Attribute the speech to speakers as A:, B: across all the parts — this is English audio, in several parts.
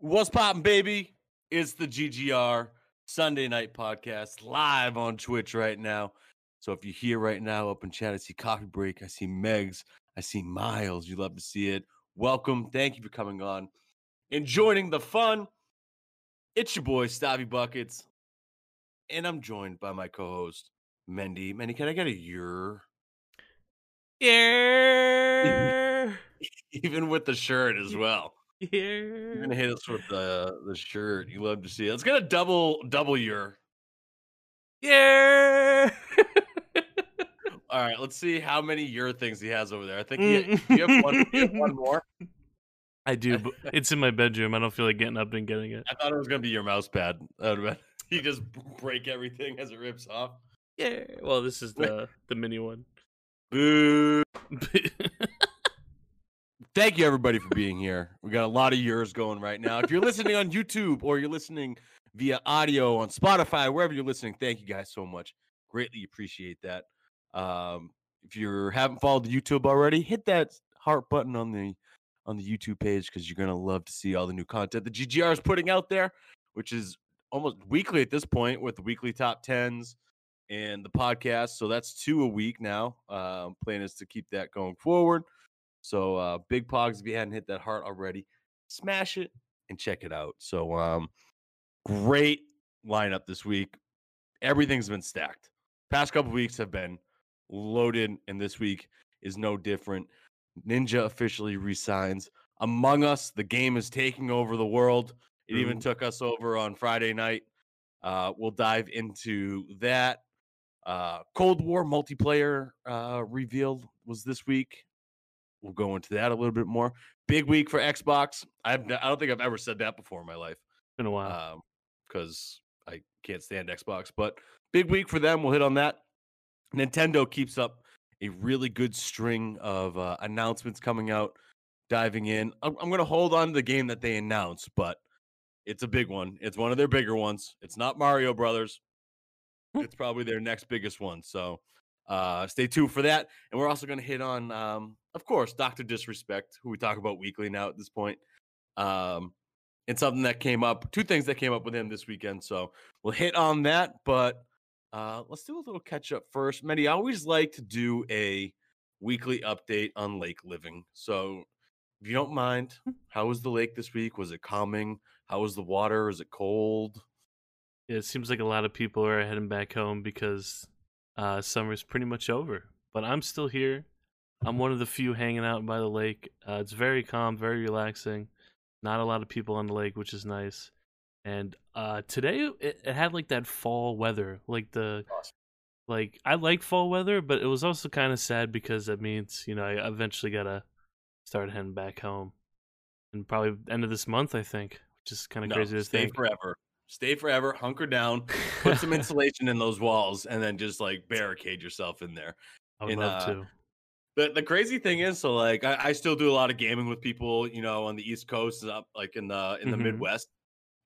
A: What's poppin', baby? It's the GGR Sunday Night Podcast live on Twitch right now. So if you're here right now up in chat, I see Coffee Break, I see Megs, I see Miles. You love to see it. Welcome. Thank you for coming on and joining the fun. It's your boy, Stabby Buckets. And I'm joined by my co-host, Mendy. Mendy, can I get a year?
B: Yeah.
A: Even with the shirt as well. You're gonna hit us with the the shirt. You love to see it. Let's get a double double your.
B: Yeah.
A: All right, let's see how many your things he has over there. I think he, you have one, you have one mm. more.
B: I do, but it's in my bedroom. I don't feel like getting up and getting it.
A: I thought it was gonna be your mouse pad. You just break everything as it rips off.
B: Yeah. Well, this is the the mini one.
A: Boo! Thank you everybody for being here. We got a lot of yours going right now. If you're listening on YouTube or you're listening via audio on Spotify, wherever you're listening, thank you guys so much. Greatly appreciate that. Um, if you haven't followed the YouTube already, hit that heart button on the on the YouTube page because you're gonna love to see all the new content the GGR is putting out there, which is almost weekly at this point with the weekly top tens and the podcast. So that's two a week now. Um, plan is to keep that going forward. So uh big pogs, if you hadn't hit that heart already, smash it and check it out. So um great lineup this week. Everything's been stacked. Past couple weeks have been loaded, and this week is no different. Ninja officially resigns. Among Us, the game is taking over the world. It even took us over on Friday night. Uh, we'll dive into that. Uh, Cold War multiplayer uh, revealed was this week. We'll go into that a little bit more. Big week for Xbox. I've, n- I don't think I've ever said that before in my life
B: Been a while.
A: because I can't stand Xbox. But big week for them. We'll hit on that. Nintendo keeps up a really good string of uh, announcements coming out. Diving in, I'm, I'm going to hold on to the game that they announced, but it's a big one. It's one of their bigger ones. It's not Mario Brothers. It's probably their next biggest one. So uh, stay tuned for that. And we're also going to hit on, um, of course, Doctor Disrespect, who we talk about weekly now at this point. Um, and something that came up, two things that came up with him this weekend. So we'll hit on that, but uh, let's do a little catch up first. Mendy I always like to do a weekly update on lake living. So if you don't mind, how was the lake this week? Was it calming? How was the water? Is it cold?
B: Yeah, it seems like a lot of people are heading back home because uh, summer's pretty much over. But I'm still here. I'm one of the few hanging out by the lake. Uh, it's very calm, very relaxing. Not a lot of people on the lake, which is nice. And uh, today it, it had like that fall weather, like the
A: Awesome.
B: like I like fall weather, but it was also kind of sad because that means you know I eventually gotta start heading back home, and probably end of this month I think, which is kind of
A: No,
B: crazy to
A: stay
B: think.
A: forever. Stay forever. Hunker down. Put some insulation in those walls, and then just like barricade yourself in there.
B: I would
A: in,
B: love
A: uh,
B: to.
A: The the crazy thing is, so like I, I still do a lot of gaming with people, you know, on the East Coast, and up like in the in the
B: Mhm.
A: Midwest,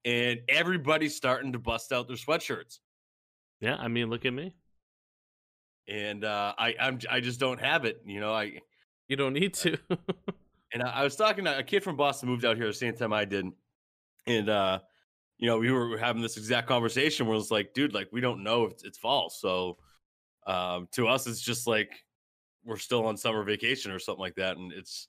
A: and everybody's starting to bust out their sweatshirts.
B: Yeah, I mean, look at me.
A: And uh, I I'm I just don't have it, you know. I
B: You don't need to.
A: and I, I was talking to a kid from Boston moved out here the same time I did, and uh, you know, we were having this exact conversation where it's like, dude, like we don't know if it's, false. so um, to us, it's just like we're still on summer vacation or something like that, and it's.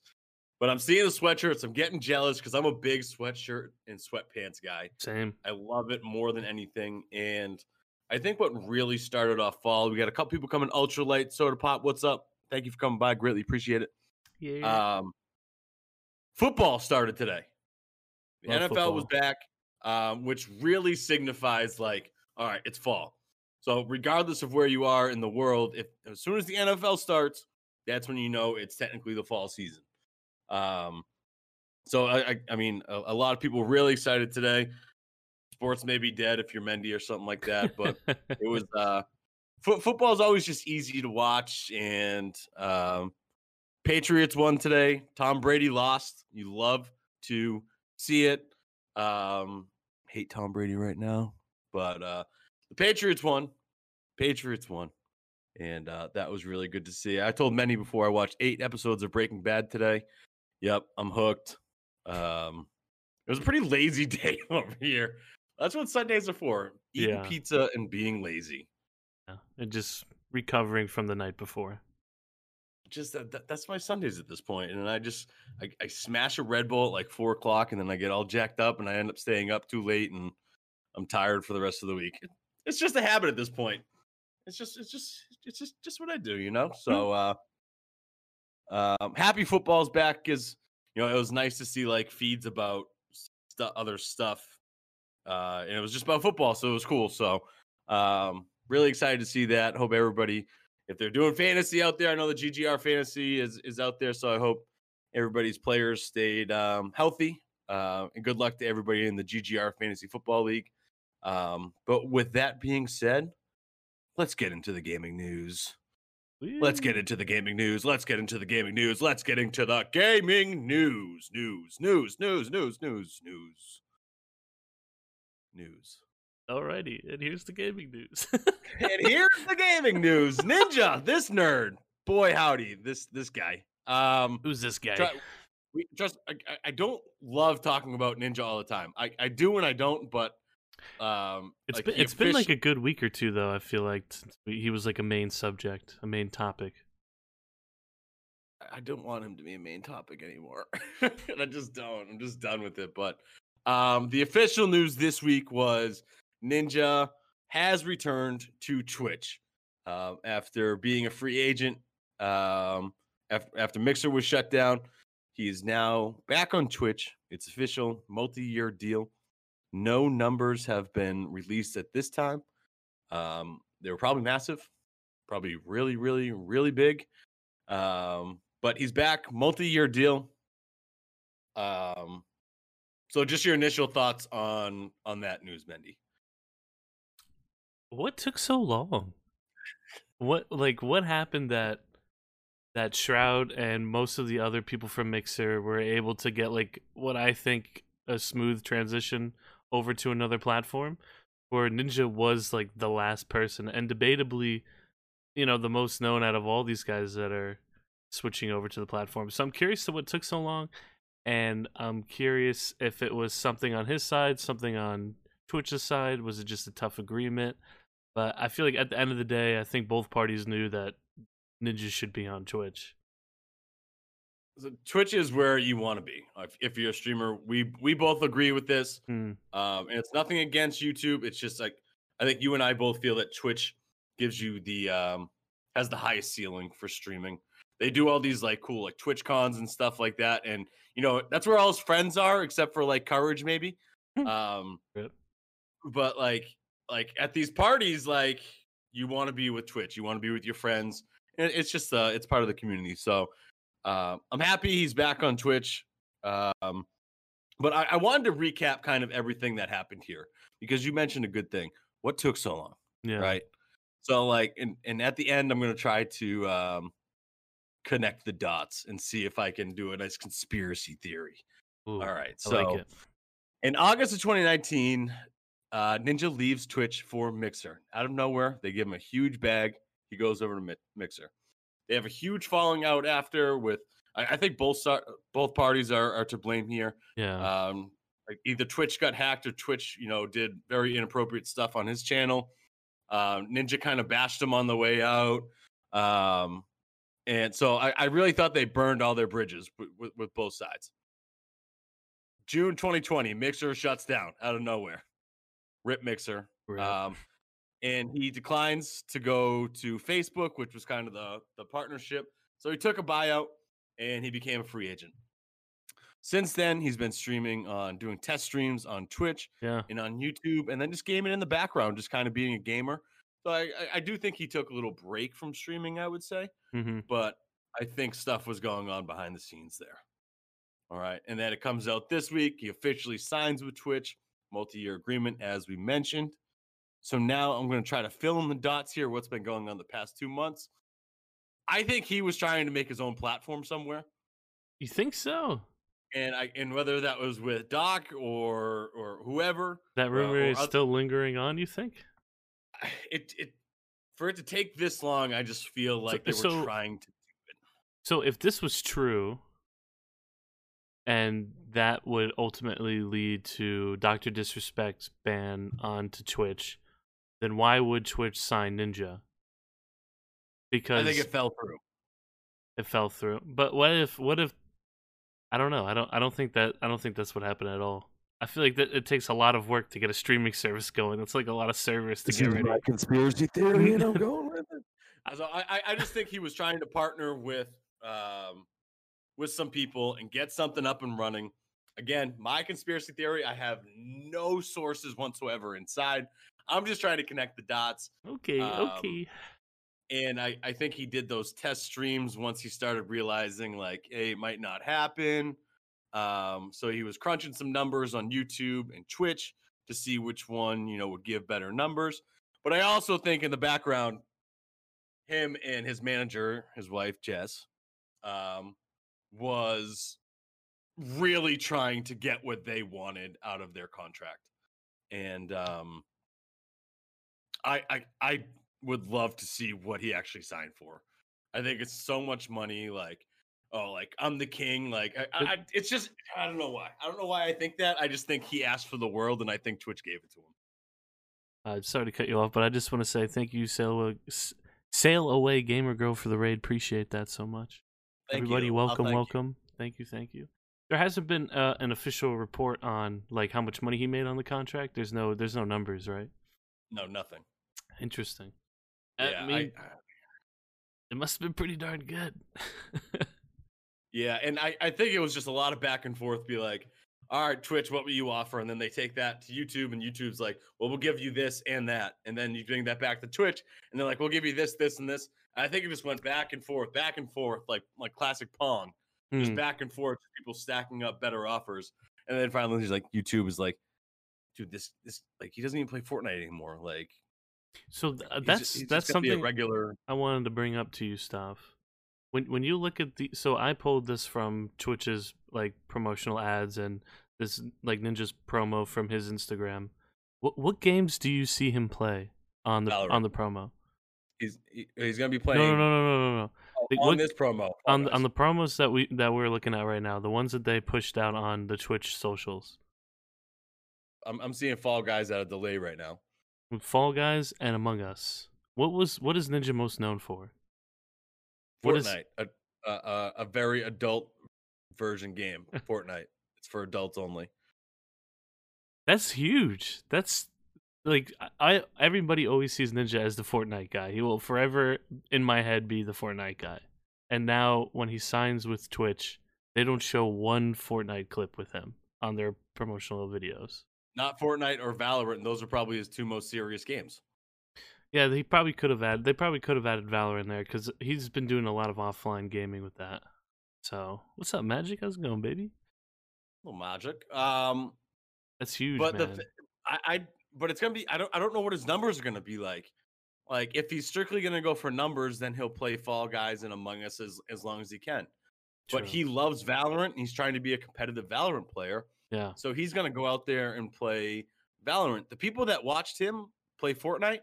A: But I'm seeing the sweatshirts. I'm getting jealous because I'm a big sweatshirt and sweatpants guy.
B: Same.
A: I love it more than anything. And I think what really started off fall, we got a couple people coming ultralight soda pop. What's up? Thank you for coming by. Greatly appreciate it.
B: Yeah.
A: Um, football started today. The
B: Love
A: NFL was back, um, which really signifies like, all right, it's fall. So regardless of where you are in the world, if as soon as the NFL starts, that's when you know it's technically the fall season. Um, so I, I, I mean, a, a lot of people really excited today. Sports may be dead if you're Mendy or something like that, but it was uh fo- football is always just easy to watch and um patriots won today tom brady lost you love to see it um hate tom brady right now but uh the patriots won patriots won and uh that was really good to see i told Mendy before i watched eight episodes of breaking bad today yep i'm hooked um It was a pretty lazy day over here. That's what Sundays are for: eating
B: Yeah.
A: pizza and being lazy.
B: Yeah, and just recovering from the night before.
A: Just that, that- that's my Sundays at this point, and I just I, I smash a Red Bull at like four o'clock, and then I get all jacked up, and I end up staying up too late, and I'm tired for the rest of the week. It's just a habit at this point. It's just it's just it's just just what I do, you know. So uh um happy football's back because you know it was nice to see like feeds about stu- other stuff. Uh and it was just about football, so it was cool. So um really excited to see that. Hope everybody if they're doing fantasy out there, I know the GGR fantasy is is out there, so I hope everybody's players stayed um healthy. Uh, and good luck to everybody in the GGR Fantasy Football League. Um, but with that being said, let's get into the gaming news. Let's get into the gaming news. Let's get into the gaming news. Let's get into the gaming news. News, news, news, news, news, news. News.
B: Alrighty, and here's the gaming news.
A: And here's the gaming news. Ninja, this nerd. Boy howdy, this this guy. Um
B: Who's this guy?
A: Try- we just I, I- don't love talking about Ninja all the time. I, I do and I don't, but um
B: It's
A: like,
B: been it's been like a good week or two though. I feel like he was like a main subject, a main topic.
A: I don't want him to be a main topic anymore. and I just don't. I'm just done with it. But um, the official news this week was Ninja has returned to Twitch uh, after being a free agent. Um, after, after Mixer was shut down, he is now back on Twitch. It's official, multi-year deal. No numbers have been released at this time. Um, they were probably massive, probably really, really, really big. Um, but he's back, multi-year deal. Um, so just your initial thoughts on on that news, Mendy.
B: What took so long? What like what happened that that Shroud and most of the other people from Mixer were able to get like what I think a smooth transition over to another platform where Ninja was like the last person and debatably you know the most known out of all these guys that are switching over to the platform. So I'm curious to what took so long and I'm curious if it was something on his side, something on Twitch's side, was it just a tough agreement? But I feel like at the end of the day, I think both parties knew that ninjas should be on Twitch.
A: So Twitch is where you want to be. If, if you're a streamer, we we both agree with this.
B: Hmm.
A: Um, and it's nothing against YouTube. It's just like I think you and I both feel that Twitch gives you the um has the highest ceiling for streaming. They do all these like cool like Twitch cons and stuff like that, and you know that's where all his friends are, except for like Courage maybe. Um,
B: Yep.
A: but like like at these parties, like you want to be with Twitch, you want to be with your friends, and it's just uh it's part of the community. So uh, I'm happy he's back on Twitch. Um, but I, I wanted to recap kind of everything that happened here because you mentioned a good thing. What took so long,
B: Yeah.
A: right? So like, and and at the end, I'm gonna try to um, connect the dots and see if I can do a nice conspiracy theory.
B: Ooh,
A: All right, so
B: like
A: in August of 2019, uh, Ninja leaves Twitch for Mixer. Out of nowhere, they give him a huge bag. He goes over to Mi- Mixer. They have a huge falling out after. With I, I think both both parties are, are to blame here.
B: Yeah.
A: Um, like either Twitch got hacked or Twitch, you know, did very inappropriate stuff on his channel. Um, Ninja kind of bashed him on the way out. Um, and so I, I really thought they burned all their bridges with, with, with both sides. June 2020, Mixer shuts down out of nowhere. Rip Mixer. Um, and he declines to go to Facebook, which was kind of the, the partnership. So he took a buyout and he became a free agent. Since then, he's been streaming on doing test streams on Twitch
B: yeah.
A: and on YouTube, and then just gaming in the background, just kind of being a gamer. So I, I, do think he took a little break from streaming, I would say,
B: hmm
A: but I think stuff was going on behind the scenes there. All right, and then it comes out this week. He officially signs with Twitch, multi-year agreement, as we mentioned. So now I'm going to try to fill in the dots here. What's been going on the past two months? I think he was trying to make his own platform somewhere
B: You think so?
A: and I and whether that was with Doc or or whoever,
B: That
A: uh,
B: rumor
A: or
B: is
A: oth-
B: still lingering on. You think?
A: it it for it to take this long, I just feel like they were
B: so-
A: trying to. Do it.
B: So if this was true, and that would ultimately lead to Doctor Disrespect's ban onto Twitch, then why would Twitch sign Ninja? Because
A: I think it fell through.
B: it fell through. But what if what if I don't know. I don't I don't think that I don't think that's what happened at all. I feel like that it takes a lot of work to get a streaming service going. It's like a lot of servers to
A: This
B: get ready.
A: my conspiracy theory, and I'm going with it. So I, I- I just think he was trying to partner with um, with some people and get something up and running. Again, my conspiracy theory. I have no sources whatsoever inside. I'm just trying to connect the dots.
B: Okay,
A: Um,
B: okay.
A: And I, I think he did those test streams once he started realizing like, hey, it might not happen. Um, so he was crunching some numbers on YouTube and Twitch to see which one, you know, would give better numbers. But I also think in the background, him and his manager, his wife Jess, um, was really trying to get what they wanted out of their contract. And um I I I would love to see what he actually signed for. I think it's so much money. Like, oh, like I'm the king. Like, I, I, it's just I don't know why. I don't know why I think that. I just think he asked for the world, and I think Twitch gave it to him.
B: Uh, sorry to cut you off, but I just want to say thank you, Sail, Sail Away Gamer Girl, for the raid. Appreciate that so much.
A: Thank
B: Everybody,
A: you.
B: Welcome,
A: you.
B: welcome. Thank you, thank you. There hasn't been uh, an official report on like how much money he made on the contract. There's no, there's no numbers, right?
A: No, nothing.
B: Interesting. I
A: Yeah,
B: mean,
A: I,
B: it must have been pretty darn good.
A: yeah, and I I think it was just a lot of back and forth. Be like, all right, Twitch, what will you offer? And then they take that to YouTube, and YouTube's like, well, we'll give you this and that, and then you bring that back to Twitch, and they're like, we'll give you this, this, and this. I think it just went back and forth, back and forth, like like classic Pong. just
B: Hmm.
A: back and forth, people stacking up better offers, and then finally he's like, YouTube is like, dude, this this like he doesn't even play Fortnite anymore. Like
B: So th- uh,
A: he's
B: that's
A: he's
B: that's
A: gonna be a
B: something
A: regular.
B: I wanted to bring up to you, stuff. When when you look at the so I pulled this from Twitch's like promotional ads and this like Ninja's promo from his Instagram. What what games do you see him play on the on the promo?
A: He's he- he's gonna be playing
B: no, no, no, no, no, no.
A: oh, on
B: what-
A: this promo
B: On the, on the promos that we that we're looking at right now, the ones that they pushed out on the Twitch socials,
A: I'm I'm seeing Fall Guys at a delay right now.
B: Fall Guys and Among Us. What was what is Ninja most known for? What is-
A: Fortnite, a, a a a very adult version game. Fortnite, it's for adults only.
B: That's huge. That's like I everybody always sees Ninja as the Fortnite guy. He will forever in my head be the Fortnite guy. And now when he signs with Twitch, they don't show one Fortnite clip with him on their promotional videos.
A: Not Fortnite or Valorant. and Those are probably his two most serious games.
B: Yeah, he probably could have added. They probably could have added Valorant there because he's been doing a lot of offline gaming with that. So, what's up, Magic? How's it going, baby?
A: little magic. Um,
B: That's huge,
A: but the
B: man.
A: th- I, I but it's gonna be I don't I don't know what his numbers are gonna be like. Like if he's strictly gonna go for numbers, then he'll play Fall Guys and Among Us as as long as he can. But he loves Valorant. And he's trying to be a competitive Valorant player,
B: yeah,
A: so he's gonna go out there and play Valorant. The people that watched him play Fortnite,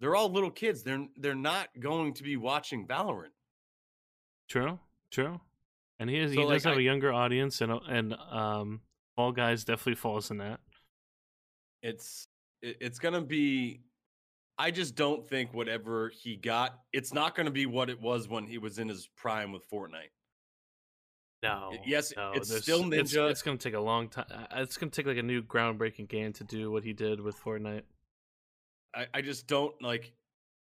A: they're all little kids. They're they're not going to be watching Valorant.
B: true, true. And he is,
A: So,
B: he
A: like,
B: does have
A: I-
B: a younger audience, and and um, Fall Guys definitely falls in that.
A: It's it, it's gonna be. I just don't think whatever he got, it's not gonna be what it was when he was in his prime with Fortnite.
B: No,
A: yes,
B: no,
A: it's still
B: It's,
A: Ninja.
B: it's gonna take a long time. It's gonna take like a new groundbreaking game to do what he did with Fortnite.
A: I, I just don't like.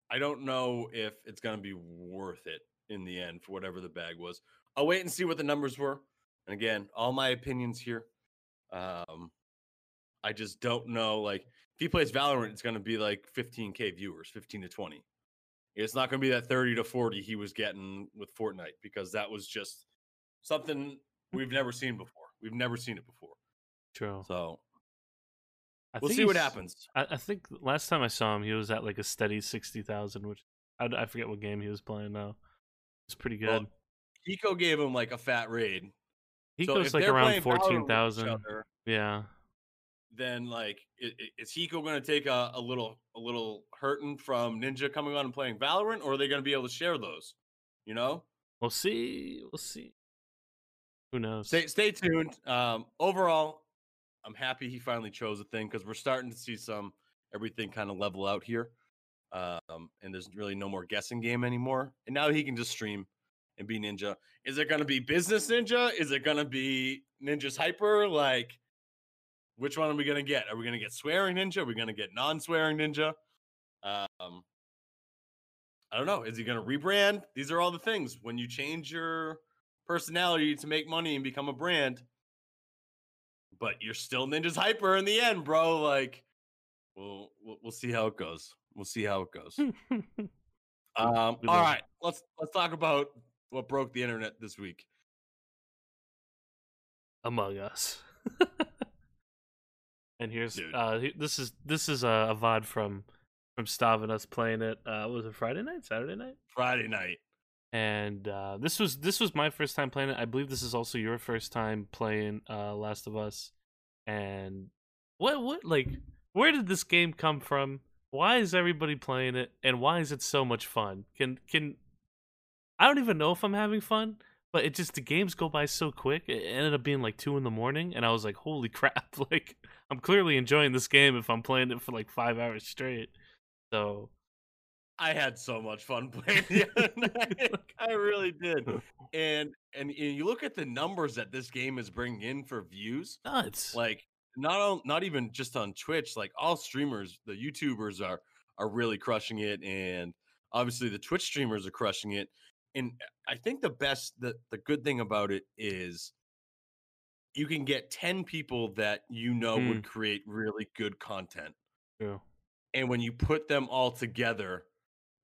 A: I don't know if it's gonna be worth it in the end for whatever the bag was. I'll wait and see what the numbers were. And again, all my opinions here. Um, I just don't know. Like, if he plays Valorant, it's gonna be like 15k viewers, 15 to 20. It's not gonna be that 30 to 40 he was getting with Fortnite because that was just something we've never seen before. We've never seen it before.
B: True.
A: So
B: I
A: we'll
B: think
A: see what happens.
B: I, I think last time I saw him, he was at like a steady sixty thousand, which I, I forget what game he was playing now. It's pretty good.
A: Well, Hiko gave him like a fat raid.
B: he
A: So
B: like around
A: playing Valorant with each
B: fourteen thousand. Yeah,
A: Then like, is Hiko going to take a, a little a little hurting from Ninja coming on and playing Valorant, or are they going to be able to share those? You know,
B: we'll see. We'll see. Who knows?
A: Stay stay tuned. Um, overall, I'm happy he finally chose a thing because we're starting to see some everything kind of level out here. Um, and there's really no more guessing game anymore. And now he can just stream and be ninja. Is it gonna be business ninja? Is it gonna be ninja's hyper? Like, which one are we gonna get? Are we gonna get swearing ninja? Are we gonna get non-swearing ninja? Um, I don't know. Is he gonna rebrand? These are all the things when you change your personality to make money and become a brand, but you're still ninja's hyper in the end, bro. Like, we'll we'll, we'll see how it goes. We'll see how it goes. Um, all
B: We love it.
A: right, let's let's talk about what broke the internet this week.
B: Among Us. and here's
A: Dude.
B: uh this is this is a, a VOD from from Stav and us playing it. Uh was it Friday night, Saturday night?
A: Friday night.
B: And uh this was this was my first time playing it. I believe this is also your first time playing uh Last of Us. And what what like where did this game come from? Why is everybody playing it and why is it so much fun? Can can I don't even know if I'm having fun, but it just the games go by so quick. It ended up being like two in the morning, and I was like, "Holy crap!" Like I'm clearly enjoying this game if I'm playing it for like five hours straight. So
A: I had so much fun playing the other night. I really did. And, and and you look at the numbers that this game is bringing in for views.
B: nuts.
A: Like not on, not even just on Twitch. Like all streamers, the YouTubers are are really crushing it, and obviously the Twitch streamers are crushing it. And uh, I think the best, the the good thing about it is you can get ten people that you know would create really good content.
B: True.
A: and when you put them all together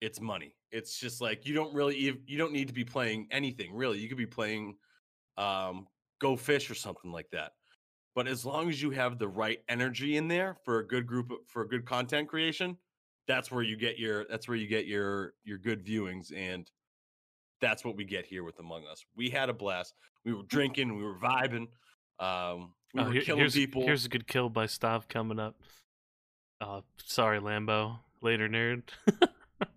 A: it's money. It's just like you don't really you don't need to be playing anything really. You could be playing um go fish or something like that. But as long as you have the right energy in there for a good group for a good content creation that's where you get your that's where you get your your good viewings and that's what we get here with among us. We had a blast. We were drinking we were vibing um we
B: Oh,
A: were
B: here-
A: killing
B: here's,
A: people
B: Here's a good kill by Stav coming up. Uh, sorry, Lambo. Later, nerd.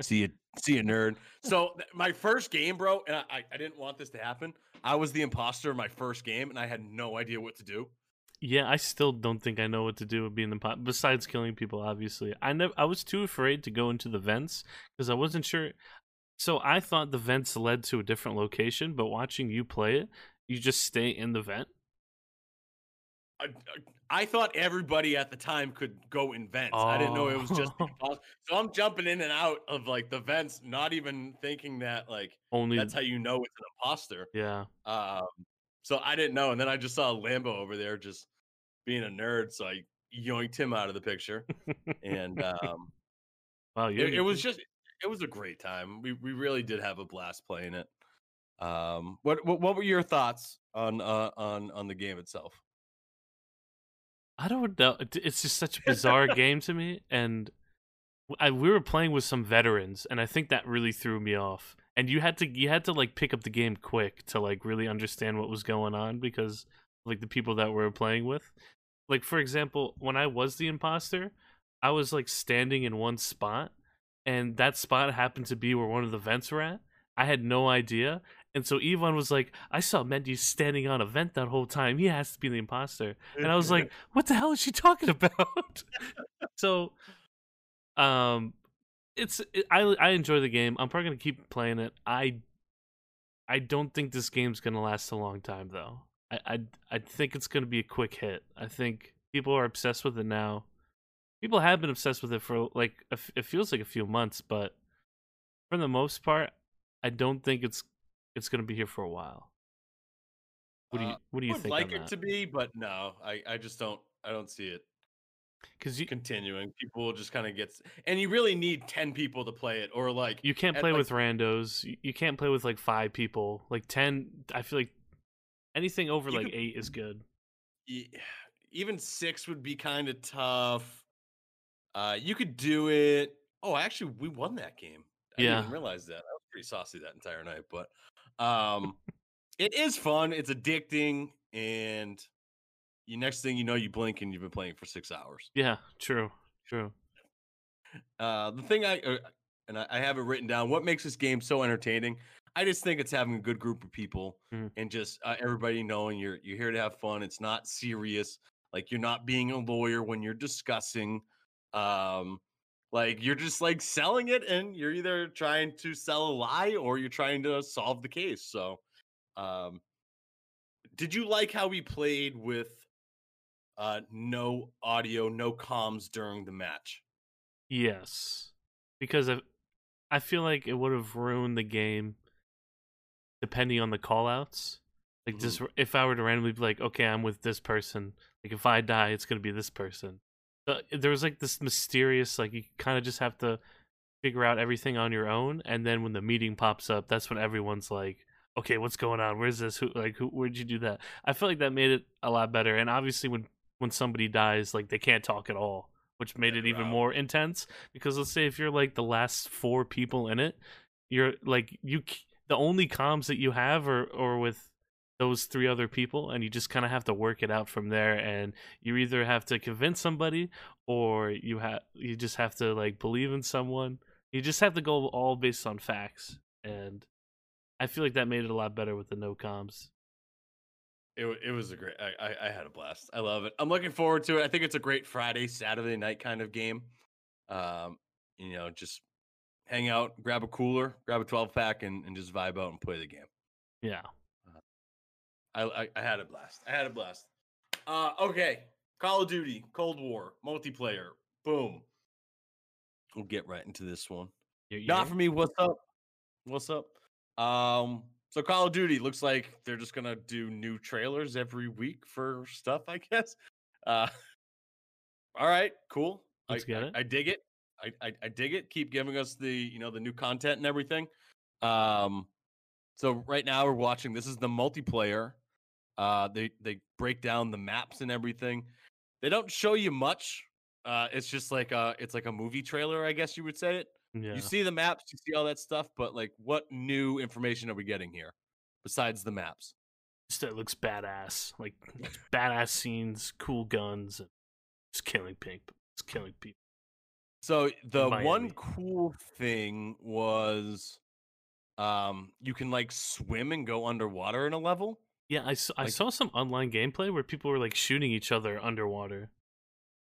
A: See you, see you, nerd. So my first game, bro, and I, I- didn't want this to happen. I was the imposter in my first game, and I had no idea what to do.
B: Yeah, I still don't think I know what to do with being the pot. Besides killing people, obviously, I never. I was too afraid to go into the vents because I wasn't sure. So I thought the vents led to a different location, but watching you play it, you just stay in the vent.
A: I, I- thought everybody at the time could go in vents. I didn't know it was just
B: Oh.
A: So I'm jumping in and out of like the vents, not even thinking that like
B: Only
A: that's how you know it's an imposter.
B: yeah.
A: Um, so I didn't know, and then I just saw Lambo over there just being a nerd, so I yoinked him out of the picture, and um,
B: wow,
A: it, it was just it was a great time. We we really did have a blast playing it. Um, what what, what were your thoughts on uh, on on the game itself?
B: I don't know. It's just such a bizarre game to me, and I, we were playing with some veterans, and I think that really threw me off. And you had to you had to like pick up the game quick to like really understand what was going on because like the people that we were playing with. Like for example, when I was the imposter, I was like standing in one spot, and that spot happened to be where one of the vents were at. I had no idea. And so Yvonne was like, I saw Mendy standing on a vent that whole time. He has to be the imposter and I was like, "What the hell is she talking about?" so, um, it's it, I I enjoy the game. I'm probably gonna keep playing it. I I don't think this game's gonna last a long time though. I I I think it's gonna be a quick hit. I think people are obsessed with it now. People have been obsessed with it for like it feels like a few months, but for the most part, I don't think it's it's gonna be here for a while. What do you
A: Uh,
B: What do you
A: would
B: think
A: like it to be, but no, I I just don't I don't see it
B: Because you
A: continuing. People will just kind of get, s- and you really need ten people to play it, or like
B: You can't play
A: like-
B: with randos. You- You can't play with like five people. Like ten, I feel like anything over like
A: could-
B: eight is good.
A: even six would be kind of tough. Uh, you could do it. Oh, actually, we won that game. I didn't
B: Yeah.
A: even realize that. I was pretty saucy that entire night, but um, it is fun. It's addicting, and you next thing you know, you blink and you've been playing for six hours.
B: Yeah, true, true.
A: Uh, the thing I uh, and I, I have it written down. What makes this game so entertaining? I just think it's having a good group of people
B: Mhm.
A: and just uh, everybody knowing you're you're here to have fun. It's not serious. Like you're not being a lawyer when you're discussing. Um, like you're just like selling it, and you're either trying to sell a lie or you're trying to solve the case. So, um, did you like how we played with uh no audio, no comms during the match?
B: Yes, because I, I feel like it would have ruined the game depending on the callouts. Like just
A: Mm-hmm.
B: if I were to randomly be like, okay, I'm with this person. Like if I die, it's gonna be this person. Uh, there was like this mysterious, like you kind of just have to figure out everything on your own, and then when the meeting pops up, that's when everyone's like, okay, what's going on? Where's this? Who like who? Where'd you do that? I feel like that made it a lot better. And obviously, when when somebody dies, like they can't talk at all, which made it even more intense. Because let's say if you're like the last four people in it, you're like you the only comms that you have are or with those three other people and you just kind of have to work it out from there and you either have to convince somebody or you have you just have to like believe in someone you just have to go all based on facts and i feel like that made it a lot better with the no comms
A: It it was a great. I, I had a blast. I love it. I'm looking forward to it. I think it's a great Friday Saturday night kind of game. Um, you know, just hang out, grab a cooler, grab a 12 pack, and and just vibe out and play the game.
B: yeah
A: I I, I had a blast. I had a blast. Uh, okay, Call of Duty, Cold War, multiplayer. Boom. We'll get right into this one.
B: You're-
A: Not for me. What's up? What's up? Um, so Call of Duty looks like they're just gonna do new trailers every week for stuff, I guess. Uh all right, cool.
B: Let's
A: I,
B: get
A: I,
B: it.
A: I dig it. I, I I dig it. Keep giving us the you know the new content and everything. Um so right now we're watching this is the multiplayer. Uh they they break down the maps and everything. They don't show you much. Uh it's just like uh it's like a movie trailer, I guess you would say it.
B: yeah
A: You see the maps, you see all that stuff, but like what new information are we getting here besides the maps?
B: just that looks badass like badass scenes cool guns and just killing people just killing people
A: So the one cool thing was um you can like swim and go underwater in a level.
B: Yeah I, s- I
A: Like-
B: saw some online gameplay where people were like shooting each other underwater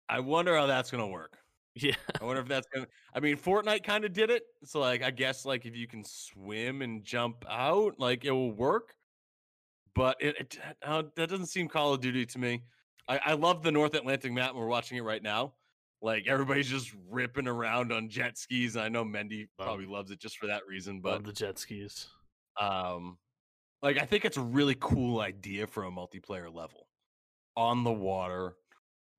A: I wonder how that's gonna work.
B: yeah
A: I wonder if that's gonna I mean Fortnite kind of did it. So like I guess like if you can swim and jump out, like it will work. But it, it uh, that doesn't seem Call of Duty to me. I, I love the North Atlantic map. We're watching it right now. Like everybody's just ripping around on jet skis. And I know Mendy
B: Love-
A: probably loves it just for that reason.
B: love
A: But
B: the jet skis
A: um, like I think it's a really cool idea for a multiplayer level on the water,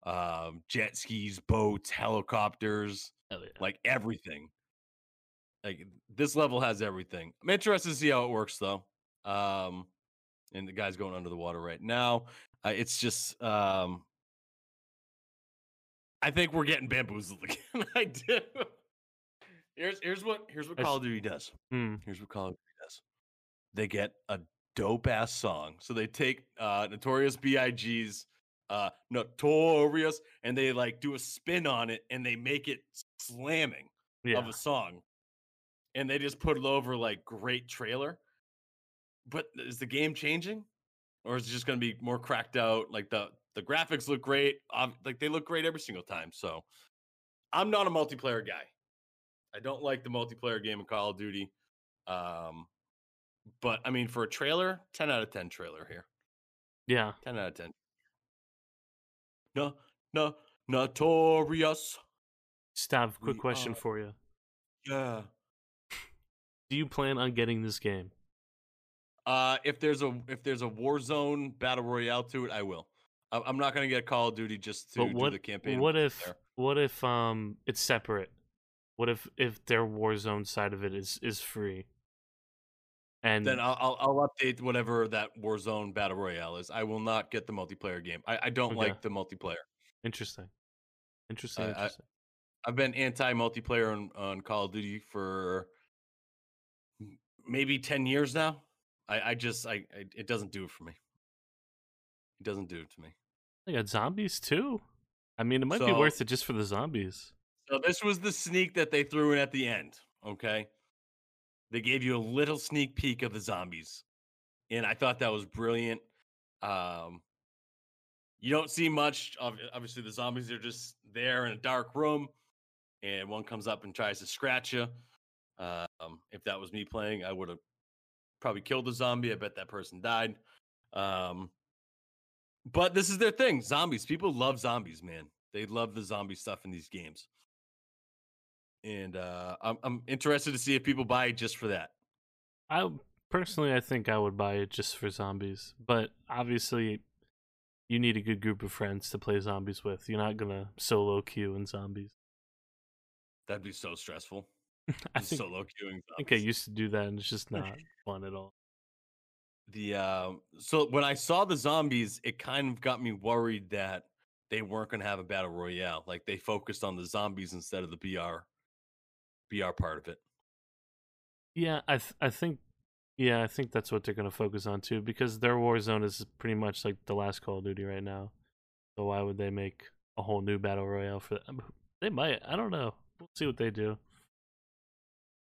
A: um, jet skis, boats, helicopters
B: Hell yeah.
A: like everything. Like this level has everything. I'm interested to see how it works though. Um, and the guy's going under the water right now. Uh, it's just, um, I think we're getting bamboozled again. I do. Here's here's what here's what Call of Duty does.
B: Hmm.
A: Here's what Call of Duty does. They get a dope ass song. So they take uh Notorious B.I.G.'s uh Notorious and they like do a spin on it and they make it slamming
B: yeah
A: of a song. And they just put it over like great trailer. But is the game changing? Or is it just gonna be more cracked out? Like the the graphics look great. Um, like they look great every single time. So I'm not a multiplayer guy. I don't like the multiplayer game of Call of Duty. Um, but I mean, for a trailer, 10 out of 10 trailer here.
B: yeah
A: 10 out of 10. No, no, notorious.
B: Stav, quick
A: We
B: question
A: are-
B: for you
A: Yeah.
B: do you plan on getting this game
A: Uh, if there's a if there's a Warzone battle royale to it, I will. I'm not gonna get Call of Duty just to
B: what
A: do the campaign.
B: what if what if um it's separate what if if their warzone side of it is is free and
A: then I'll, I'll I'll update whatever that Warzone battle royale is. I will not get the multiplayer game. I, I don't
B: Okay.
A: like the multiplayer.
B: interesting interesting
A: I- I-
B: interesting
A: I've been anti multiplayer on, on Call of Duty for maybe 10 years now. I, I just I, I it doesn't do it for me. It doesn't do it to me.
B: they got zombies too i mean it might be worth it just for the zombies
A: So this was the sneak that they threw in at the end. Okay. They gave you a little sneak peek of the zombies. And I thought that was brilliant. Um, you don't see much obviously the zombies are just there in a dark room and one comes up and tries to scratch you. Um, if that was me playing, I would have probably killed the zombie. I bet that person died. Um, but this is their thing zombies. People love zombies, man. They love the zombie stuff in these games. And uh, I'm, I'm interested to see if people buy it just for that.
B: I personally, I think I would buy it just for zombies. But obviously, you need a good group of friends to play zombies with. You're not gonna solo queue in zombies.
A: That'd be so stressful.
B: I think,
A: solo queuing.
B: I think I used to do that, and it's just not fun at all.
A: The uh, so when I saw the zombies, it kind of got me worried that they weren't going to have a battle royale. Like they focused on the zombies instead of the BR, BR part of it.
B: Yeah, I th- I think yeah, I think that's what they're going to focus on too, because their Warzone is pretty much like the last Call of Duty right now. So why would they make a whole new battle royale for them? They might. I don't know. We'll see what they do.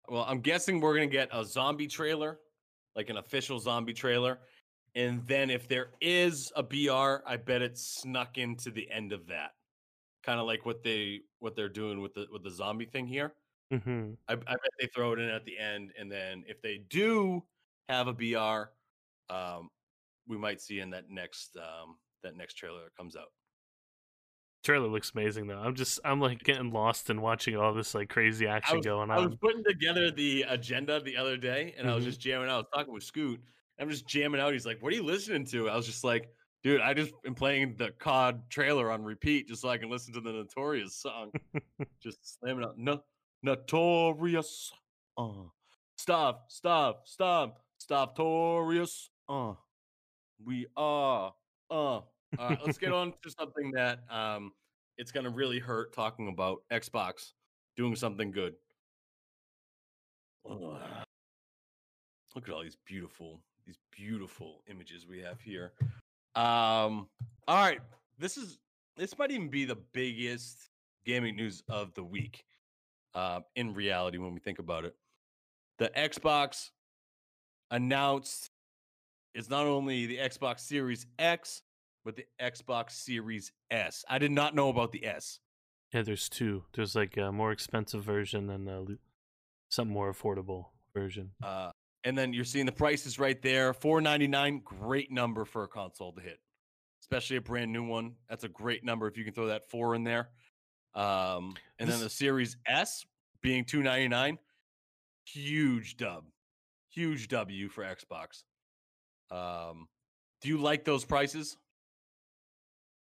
A: Well, I'm guessing we're gonna get a zombie trailer, like an official zombie trailer, and then if there is a BR, I bet it's snuck into the end of that, kind of like what they what they're doing with the with the zombie thing here.
B: Mm-hmm.
A: I, I bet they throw it in at the end, and then if they do have a BR, um, we might see in that next um, that next trailer that comes out.
B: Trailer looks amazing though. I'm just I'm like getting lost and watching all this like crazy action
A: was,
B: going on.
A: I was putting together the agenda the other day, and I was
B: Mhm.
A: just jamming out. I was talking with Scoot. I'm just jamming out. He's like, "What are you listening to?" I was just like, "Dude, I just am playing the COD trailer on repeat just so I can listen to the Notorious song." just slamming out. No, Notorious. Uh, stop, stop, stop, stop, Torious. Uh, we are. Uh. All right, let's get on to something that um it's gonna really hurt talking about Xbox doing something good. Ugh. Look at all these beautiful, these beautiful images we have here. Um, all right, this is this might even be the biggest gaming news of the week. Uh, in reality, when we think about it, the Xbox announced it's not only the Xbox Series X, but the Xbox Series S. I did not know about the S.
B: Yeah, there's two. There's like a more expensive version and a some more affordable version.
A: Uh, and then you're seeing the prices right there. Four ninety nine, great number for a console to hit, especially a brand new one. That's a great number if you can throw that four in there. Um, and then the Series S being two ninety nine, huge dub, huge W for Xbox. Um, do you like those prices?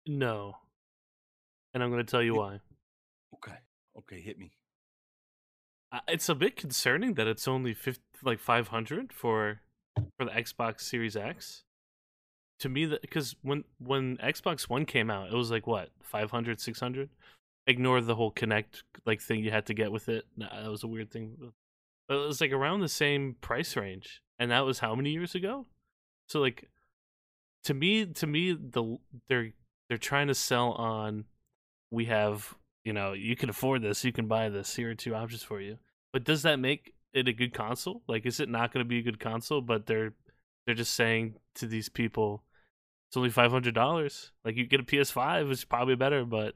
B: No. And I'm going to tell you why.
A: Okay, okay, hit me.
B: Uh, It's a bit concerning that it's only 50, like 500 for for the Xbox Series X. To me that because when when Xbox 1 came out, it was like what, 500, 600? Ignore the whole Kinect like thing you had to get with it. Nah, that was a weird thing. But it was like around the same price range. And that was how many years ago? So like to me to me the they're they're trying to sell on we have you know you can afford this you can buy this here are two options for you but does that make it a good console like is it not going to be a good console but they're they're just saying to these people it's only $500 like you get a ps5 it's probably better but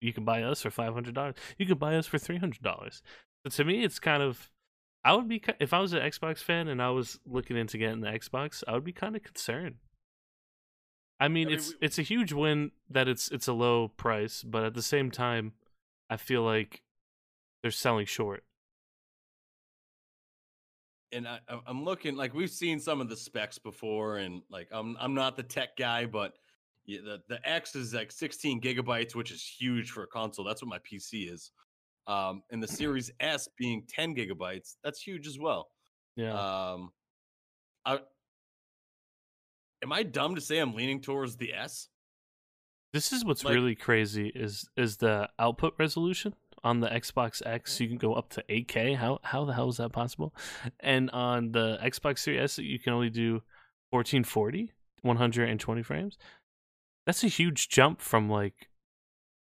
B: you can buy us for $500 you can buy us for $300 but to me it's kind of i would be if i was an xbox fan and i was looking into getting the xbox i would be kind of concerned. I mean,
A: mean,
B: it's
A: we-
B: it's a huge win that it's it's a low price, but at the same time, I feel like they're selling short.
A: and I, I- I'm looking like we've seen some of the specs before, and like I'm I'm not the tech guy, but yeah, the the X is like 16 gigabytes, which is huge for a console. That's what my PC is. Um, and the Series S being 10 gigabytes, that's huge as well.
B: Yeah,
A: Um, I am I dumb to say I'm leaning towards the S?
B: this is what's
A: like-
B: really crazy is is the output resolution on the Xbox X. You can go up to 8K. How how the hell is that possible? And on the Xbox Series S, you can only do 1440, 120 frames. That's a huge jump from like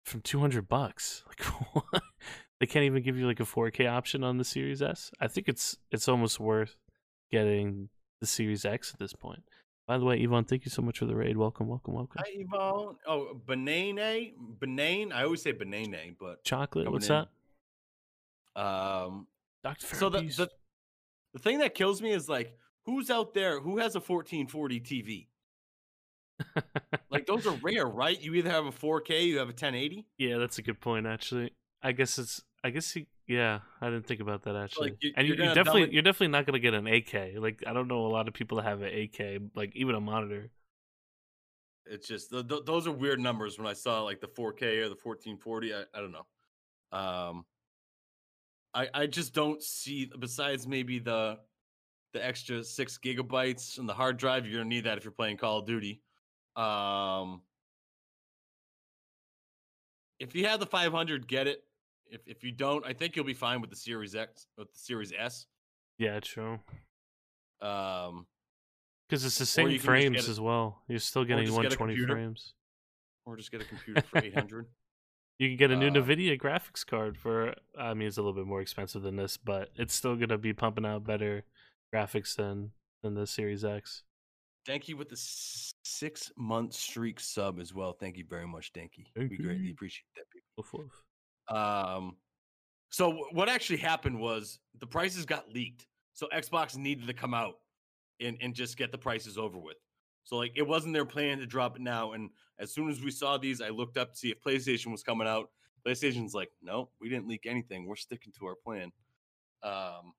B: from 200 bucks. Like they can't even give you like a 4K option on the Series S. I think it's it's almost worth getting the Series X at this point. By the way, Yvonne, thank you so much for the raid. Welcome, welcome, welcome.
A: Hi, Yvonne. Oh, banane, banane. I always say banane, but
B: Chocolate, what's
A: in.
B: that?
A: um,
B: Dr.
A: so the, the the thing that kills me is like, who's out there who has a 1440 TV? Like those are rare, right? You either have a 4K, you have a 1080.
B: yeah, that's a good point actually. I guess it's I guess he, yeah, I didn't think about that actually.
A: you-
B: and
A: you're
B: you, are definitely
A: it-
B: you're definitely not gonna get an 8K. Like I don't know a lot of people that have an 8K, like even a monitor.
A: It's just th- th- those are weird numbers when I saw like the 4K or the 1440. I, I don't know. Um, I I just don't see besides maybe the the extra six gigabytes and the hard drive. You're gonna need that if you're playing Call of Duty. Um, if you have the 500, get it. If if you don't, I think you'll be fine with the Series X with the Series S.
B: Yeah, true.
A: Um,
B: Because it's the same
A: you can just
B: frames as well. You're still getting
A: just get
B: 120 frames.
A: or just get a computer for 800.
B: You can get a new
A: Uh,
B: NVIDIA graphics card for. I mean, it's a little bit more expensive than this, but it's still gonna be pumping out better graphics than than the Series X.
A: Thank you with the six month streak sub as well. Thank you very much, Danky.
B: Thank
A: we greatly
B: you.
A: appreciate that. people.
B: Woof, woof.
A: Um, so what actually happened was the prices got leaked. So Xbox needed to come out and, and just get the prices over with. So like it wasn't their plan to drop it now. And as soon as we saw these, I looked up to see if PlayStation was coming out. PlayStation's like, no, we didn't leak anything. We're sticking to our plan. Um,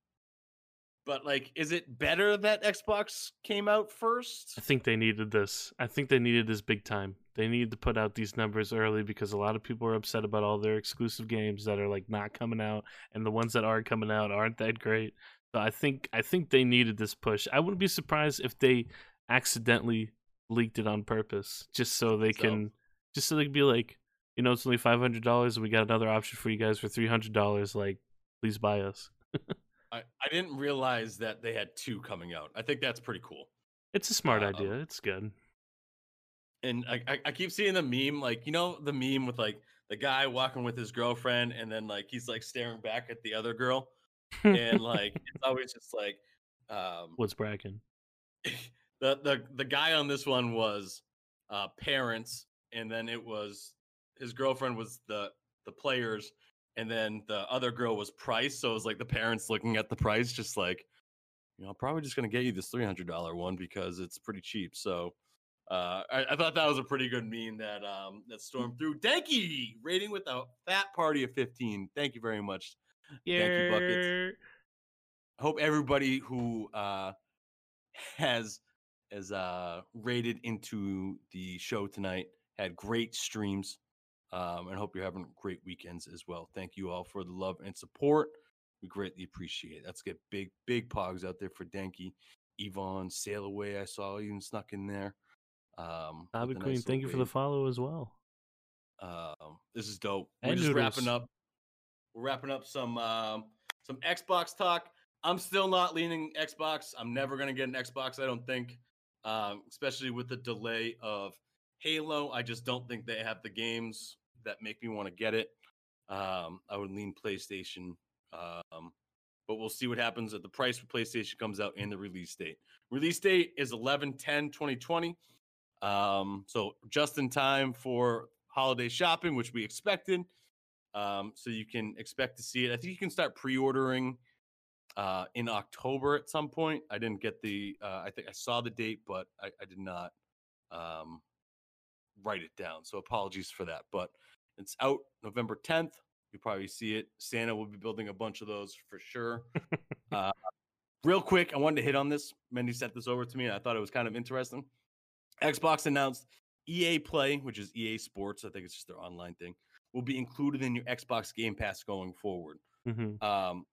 A: but like, is it better that Xbox came out first?
B: I think they needed this. I think they needed this big time. They needed to put out these numbers early because a lot of people are upset about all their exclusive games that are like not coming out, and the ones that are coming out aren't that great. So I think I think they needed this push. I wouldn't be surprised if they accidentally leaked it on purpose, just so they
A: So-
B: can, just so they can be like, you know, it's only five hundred dollars, and we got another option for you guys for three hundred dollars. Like, please buy us.
A: I, I didn't realize that they had two coming out. I think that's pretty cool.
B: It's a smart
A: Um,
B: idea. It's good.
A: And I, I, I keep seeing the meme, like you know, the meme with like the guy walking with his girlfriend, and then like he's like staring back at the other girl, and like it's always just like, um,
B: What's bracken?
A: the the the guy on this one was uh parents, and then it was his girlfriend was the the players, and then the other girl was price. So it was like the parents looking at the price, just like, you know, I'm probably just gonna get you this three hundred dollar one because it's pretty cheap. So uh I, I thought that was a pretty good meme that um that stormed through. Danky rating with a fat party of 15. Thank you very much. Thank you, Buckets. I hope everybody who uh has has uh rated into the show tonight had great streams um and hope you're having great weekends as well thank you all for the love and support we greatly appreciate it let's get big big pogs out there for danky yvonne sail away i saw even snuck in there um
B: Bobby
A: a nice
B: Queen, thank you for the follow as well.
A: Um, this is dope. We're
B: And
A: just wrapping up. We're wrapping up some um, some Xbox talk. I'm still not leaning Xbox. I'm never gonna get an Xbox. I don't think, um, especially with the delay of Halo. I just don't think they have the games that make me want to get it. Um, I would lean PlayStation. Um, but we'll see what happens at the price for PlayStation comes out and the release date. Release date is 11 10 2020. Um, so just in time for holiday shopping, which we expected. Um, so you can expect to see it. I think you can start pre-ordering uh, in October at some point. I didn't get the. Uh, I think I saw the date, but I, I did not um, write it down. So apologies for that. But it's out November 10th. You probably see it. Santa will be building a bunch of those for sure. uh, real quick, I wanted to hit on this. Mendy sent this over to me, and I thought it was kind of interesting. Xbox announced EA Play, which is EA Sports. I think it's just their online thing, will be included in your Xbox Game Pass going forward.
B: hmm
A: Um,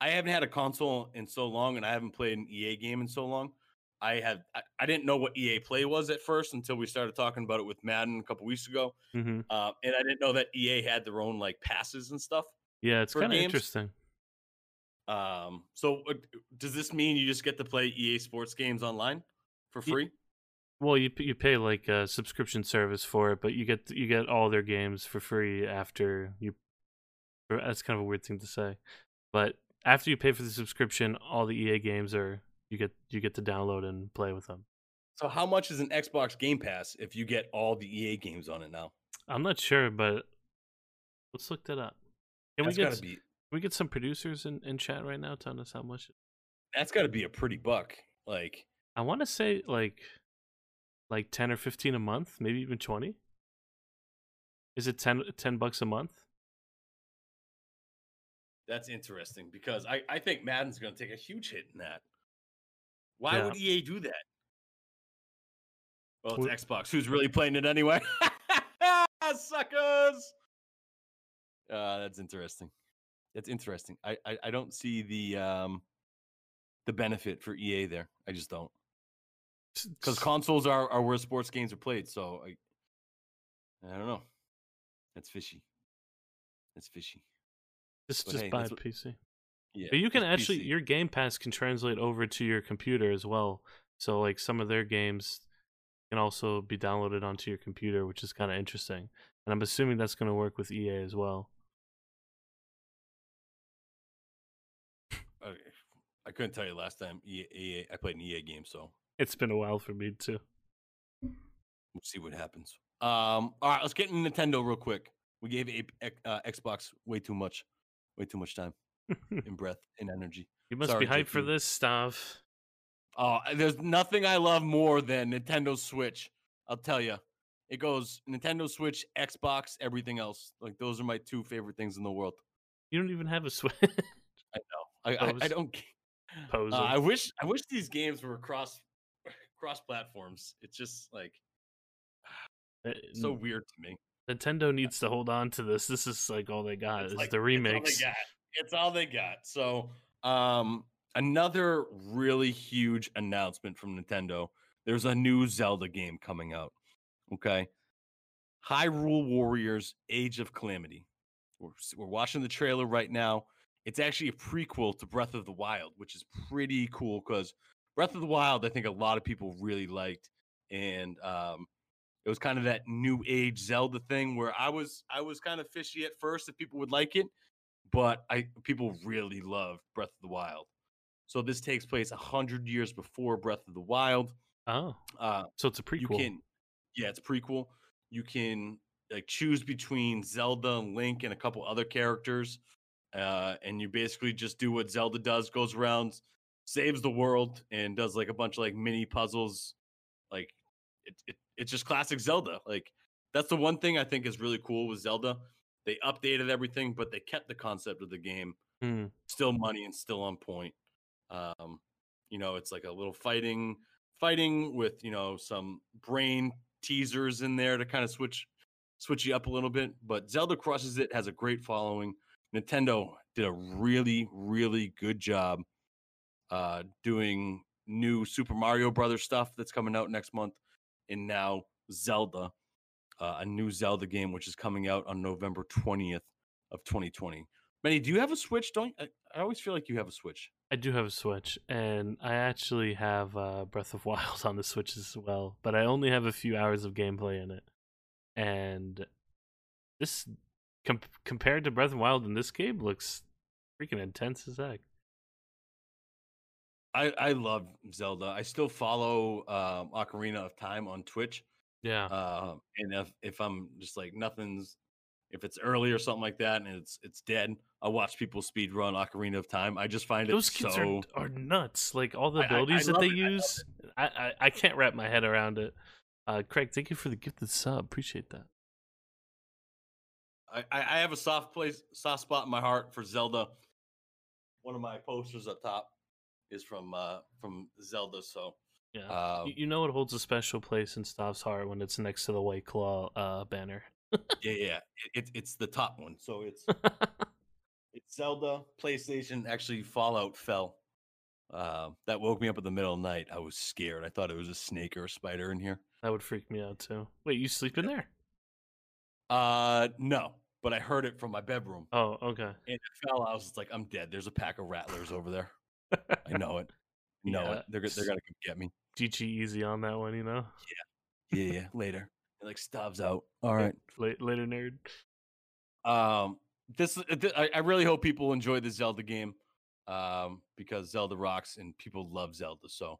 A: I haven't had a console in so long, and I haven't played an EA game in so long. I had I, I didn't know what EA Play was at first until we started talking about it with Madden a couple weeks ago,
B: hmm
A: uh, and I didn't know that EA had their own like passes and stuff.
B: Yeah, it's kind of interesting.
A: Um, so uh, does this mean you just get to play EA Sports games online for free?
B: Well, you you pay like a subscription service for it, but you get you get all their games for free after you That's kind of a weird thing to say, but after you pay for the subscription, all the EA games are you get you get to download and play with them.
A: So how much is an Xbox Game Pass if you get all the EA games on it now?
B: I'm not sure, but let's look that up. Can
A: That's
B: we get
A: be
B: can we get some producers in, in chat right now telling us how much?
A: that's gotta be a pretty buck. Like
B: I want to say like like 10 or 15 a month, maybe even 20. Is it 10, 10 bucks a month?
A: that's interesting because I, I think Madden's gonna take a huge hit in that. Why
B: Yeah.
A: would EA do that? Well,
B: Wh-
A: it's Xbox. Who's really playing it anyway? Suckers. Uh, that's interesting. That's interesting. I, I I don't see the um the benefit for EA there. I just don't. Because consoles are, are where sports games are played. So I, I don't know. That's fishy. That's fishy.
B: Just
A: but
B: just
A: hey, what-
B: PC.
A: Yeah,
B: But you can actually
A: PC.
B: your Game Pass can translate over to your computer as well. So like some of their games can also be downloaded onto your computer, which is kind of interesting. And I'm assuming that's going to work with EA as well.
A: Okay. I couldn't tell you last time EA, EA, I played an EA game, so
B: It's been a while for me too.
A: we'll see what happens. Um, all right, let's get into Nintendo real quick. We gave a, uh, Xbox way too much, way too much time and breath and energy.
B: you must
A: Sorry,
B: be hyped for this stuff.
A: Oh, there's nothing I love more than Nintendo Switch. I'll tell you. It goes Nintendo Switch, Xbox, everything else. Like those are my two favorite things in the world.
B: You don't even have a Switch.
A: I know. I I, I don't.
B: Poser.
A: Uh, I wish I wish these games were cross cross platforms. It's just like
B: Uh,
A: so weird to me.
B: Nintendo needs to hold on to this. This is like all they got
A: It's
B: is
A: like-
B: the
A: It's
B: remakes.
A: It's all they got. So, um, another really huge announcement from Nintendo. There's a new Zelda game coming out. Okay, Hyrule Warriors: Age of Calamity. We're we're watching the trailer right now. It's actually a prequel to Breath of the Wild, which is pretty cool because Breath of the Wild, I think a lot of people really liked, and um, it was kind of that new age Zelda thing where I was I was kind of fishy at first if people would like it, but I people really loved Breath of the Wild. So this takes place a hundred years before Breath of the Wild.
B: Oh,
A: Uh,
B: so it's a prequel.
A: you can, yeah, it's a prequel. You can like choose between Zelda and Link and a couple other characters, uh, and you basically just do what Zelda does: goes around, saves the world, and does like a bunch of like mini puzzles. Like it, it it's just classic Zelda. Like that's the one thing I think is really cool with Zelda. They updated everything, but they kept the concept of the game
B: Hmm.
A: still money and still on point. Um, you know, it's like a little fighting, fighting with you know some brain teasers in there to kind of switch switch you up a little bit. But Zelda crushes it, has a great following. Nintendo did a really, really good job uh, doing new Super Mario Brothers stuff that's coming out next month, and now Zelda, uh, a new Zelda game which is coming out on November twentieth of 2020. Mendy, do you have a Switch? Don't I, I always feel like you have a Switch?
B: I do have a Switch, and I actually have uh, Breath of Wild on the Switch as well, but I only have a few hours of gameplay in it. And this, com- compared to Breath of Wild in this game, looks freaking intense as heck.
A: I I love Zelda. I still follow um, Ocarina of Time on Twitch.
B: Yeah,
A: Uh, and if if I'm just like nothing's, if it's early or something like that, and it's it's dead, I watch people speed run Ocarina of Time. I just find it
B: those kids
A: so.
B: are are nuts. Like all the
A: I- I- I
B: abilities that they
A: it,
B: use, I, I I can't wrap my head around it. Uh, Craig, thank you for the gift gifted sub. Appreciate that.
A: I, I I have a soft place, soft spot in my heart for Zelda. One of my posters up top is from uh from Zelda. So
B: Yeah,
A: um,
B: you, you know it holds a special place in Stav's heart when it's next to the White Claw uh, banner.
A: yeah, yeah, it, it, it's the top one. So it's it's Zelda, PlayStation. Actually, Fallout fell. Uh, that woke me up in the middle of the night. I was scared. I thought it was a snake or a spider in here.
B: That would freak me out too. Wait, you sleep in there?
A: Uh, no, but I heard it from my bedroom,
B: Oh, okay.
A: and it fell. I was just like, I'm dead. There's a pack of rattlers over there. I know it. Know
B: Yeah,
A: it. They're they're gonna come get me.
B: GG easy on that one, you know.
A: Yeah, yeah. yeah. Later. It like stubs out. All right.
B: La- later, nerd.
A: Um, this I, I really hope people enjoy the Zelda game um, because Zelda rocks and people love Zelda. So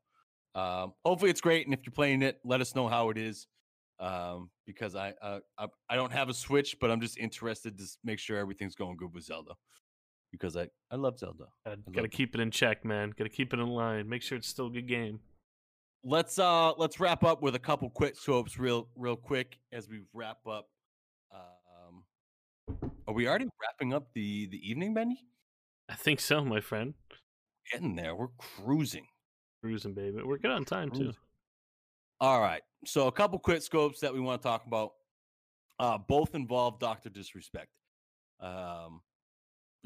A: um, hopefully it's great. And if you're playing it, let us know how it is um, because I, uh, I I don't have a Switch, but I'm just interested to make sure everything's going good with Zelda because I I love Zelda.
B: Gotta, gotta keep it in check, man. Gotta keep it in line. Make sure it's still a good game.
A: Let's uh let's wrap up with a couple quick scopes real real quick as we wrap up. Um, are we already wrapping up the the evening, Mendy?
B: I think so, my friend.
A: Getting there. We're cruising.
B: Cruising, baby. We're good on time too.
A: All right. So a couple quick scopes that we want to talk about. Uh, both involve Doctor Disrespect. Um,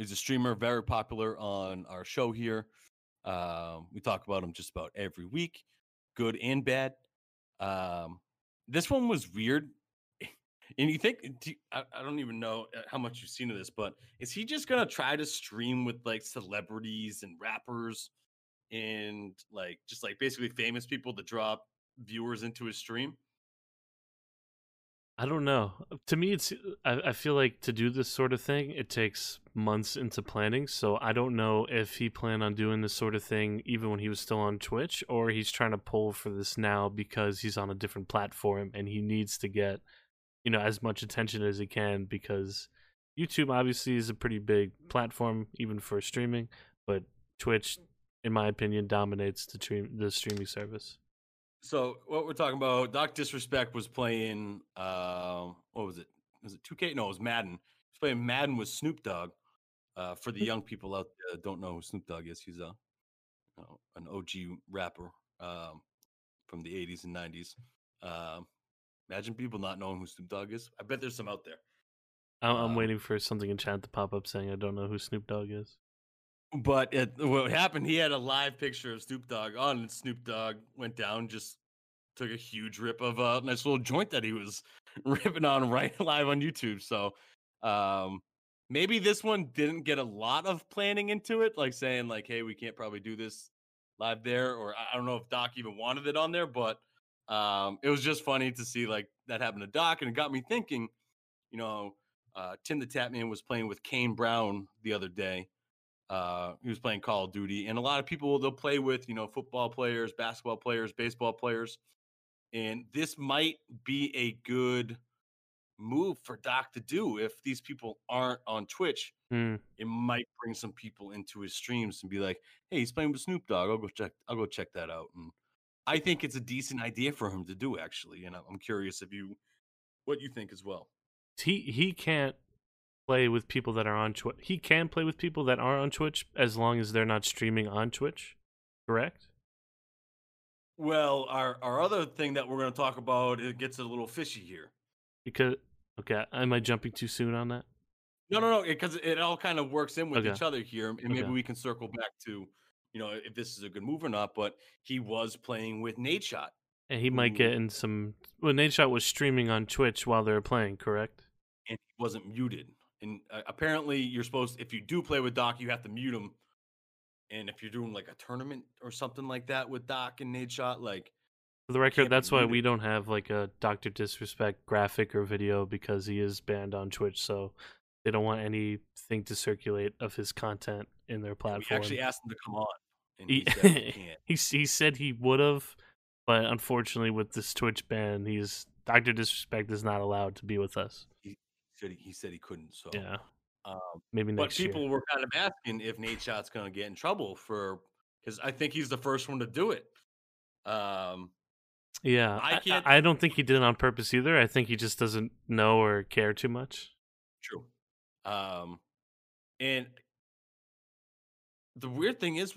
A: he's a streamer, very popular on our show here. Um, we talk about him just about every week, good and bad. Um, this one was weird. And you think, I, I don't even know uh, how much you've seen of this, but is he just going to try to stream with like celebrities and rappers and like just like basically famous people to drop viewers into his stream?
B: I don't know. To me, it's I, I feel like to do this sort of thing, it takes months into planning. So I don't know if he planned on doing this sort of thing even when he was still on Twitch, or he's trying to pull for this now because he's on a different platform and he needs to get, you know, as much attention as he can because YouTube obviously is a pretty big platform even for streaming, but Twitch, in my opinion, dominates the stream the streaming service.
A: So what we're talking about, Doc Disrespect was playing. Uh, what was it? Was it 2K? No, it was Madden. He's playing Madden with Snoop Dogg. Uh, for the young people out there that don't know who Snoop Dogg is, he's a you know, an OG rapper um, from the 80s and 90s. Um, imagine people not knowing who Snoop Dogg is. I bet there's some out there.
B: I'm, I'm um, waiting for something in chat to pop up saying I don't know who Snoop Dogg is.
A: But it, what happened? He had a live picture of Snoop Dogg on, and Snoop Dogg went down, just took a huge rip of a nice little joint that he was ripping on right live on YouTube. So um, maybe this one didn't get a lot of planning into it, like saying like, "Hey, we can't probably do this live there," or I don't know if Doc even wanted it on there, but um, it was just funny to see like that happen to Doc, and it got me thinking. You know, uh, Tim the Tatman was playing with Kane Brown the other day uh, he was playing Call of Duty, and a lot of people they'll play with, you know, football players, basketball players, baseball players, and this might be a good move for Doc to do if these people aren't on Twitch.
B: Mm.
A: It might bring some people into his streams and be like, "Hey, he's playing with Snoop Dogg. I'll go check. I'll go check that out." And I think it's a decent idea for him to do actually, and I'm curious if you what you think as well.
B: He he can't play with people that are on Twitch. He can play with people that are on Twitch as long as they're not streaming on Twitch. Correct?
A: Well, our our other thing that we're going to talk about it gets a little fishy here.
B: Because okay, am I jumping too soon on that?
A: No, no, no, because it all kind of works in with okay. each other here, and maybe okay. we can circle back to, you know, if this is a good move or not. But he was playing with Nadeshot,
B: and he might get in some. Well, Nadeshot was streaming on Twitch while they were playing, correct?
A: And he wasn't muted. And uh, apparently, you're supposed if you do play with Doc, you have to mute him. And if you're doing like a tournament or something like that with Doc and Nadeshot, like
B: for the record, that's why we don't have like a Doctor Disrespect graphic or video because he is banned on Twitch. So they don't want anything to circulate of his content in their platform.
A: We actually asked him to come on.
B: he, he, said he, he said he would have, but unfortunately, with this Twitch ban, he's Doctor Disrespect is not allowed to be with us.
A: He, said he, he said he couldn't. So
B: yeah,
A: um,
B: maybe
A: But people year. were kind of asking if Nadeshot's going to get in trouble for because I think he's the first one to do it. Um,
B: yeah, I can't. I, I, don't think he did it on purpose either. I think he just doesn't know or care too much.
A: True. Um, and the weird thing is,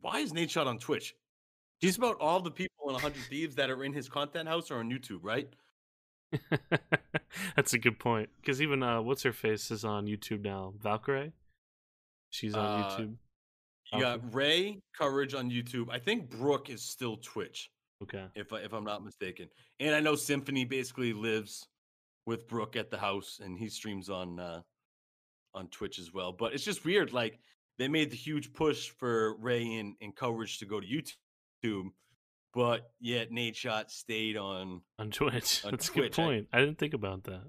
A: why is Nadeshot on Twitch? He's about all the people in 100 Thieves that are in his content house are on YouTube, right?
B: That's a good point. Because even uh, what's her face is on YouTube now. Valkyrae, she's on uh, YouTube.
A: You got Ray Courage on YouTube. I think Brooke is still Twitch.
B: Okay.
A: If if I'm not mistaken, and I know Symfuhny basically lives with Brooke at the house, and he streams on uh, on Twitch as well. But it's just weird. Like they made the huge push for Ray and, and Courage to go to YouTube but yet Nadeshot stayed on
B: on Twitch. On That's Twitch. a good point. I, I didn't think about that.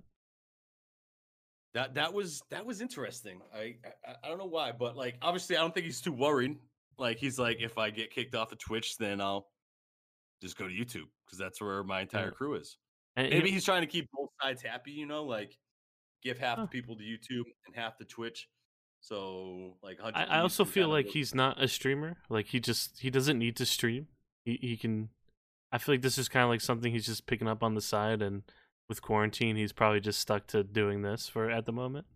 A: That that was that was interesting. I, I I don't know why, but like obviously I don't think he's too worried. Like he's like, if I get kicked off the Twitch, then I'll just go to YouTube because that's where my entire
B: Yeah.
A: crew is.
B: And
A: Maybe
B: he-
A: he's trying to keep both sides happy, you know, like give half
B: Huh.
A: the people to YouTube and half to Twitch. So like,
B: I, I also feel like he's not a streamer. Like he just he doesn't need to stream. He he can. I feel like this is kind of like something he's just picking up on the side, and with quarantine, he's probably just stuck to doing this for at the moment.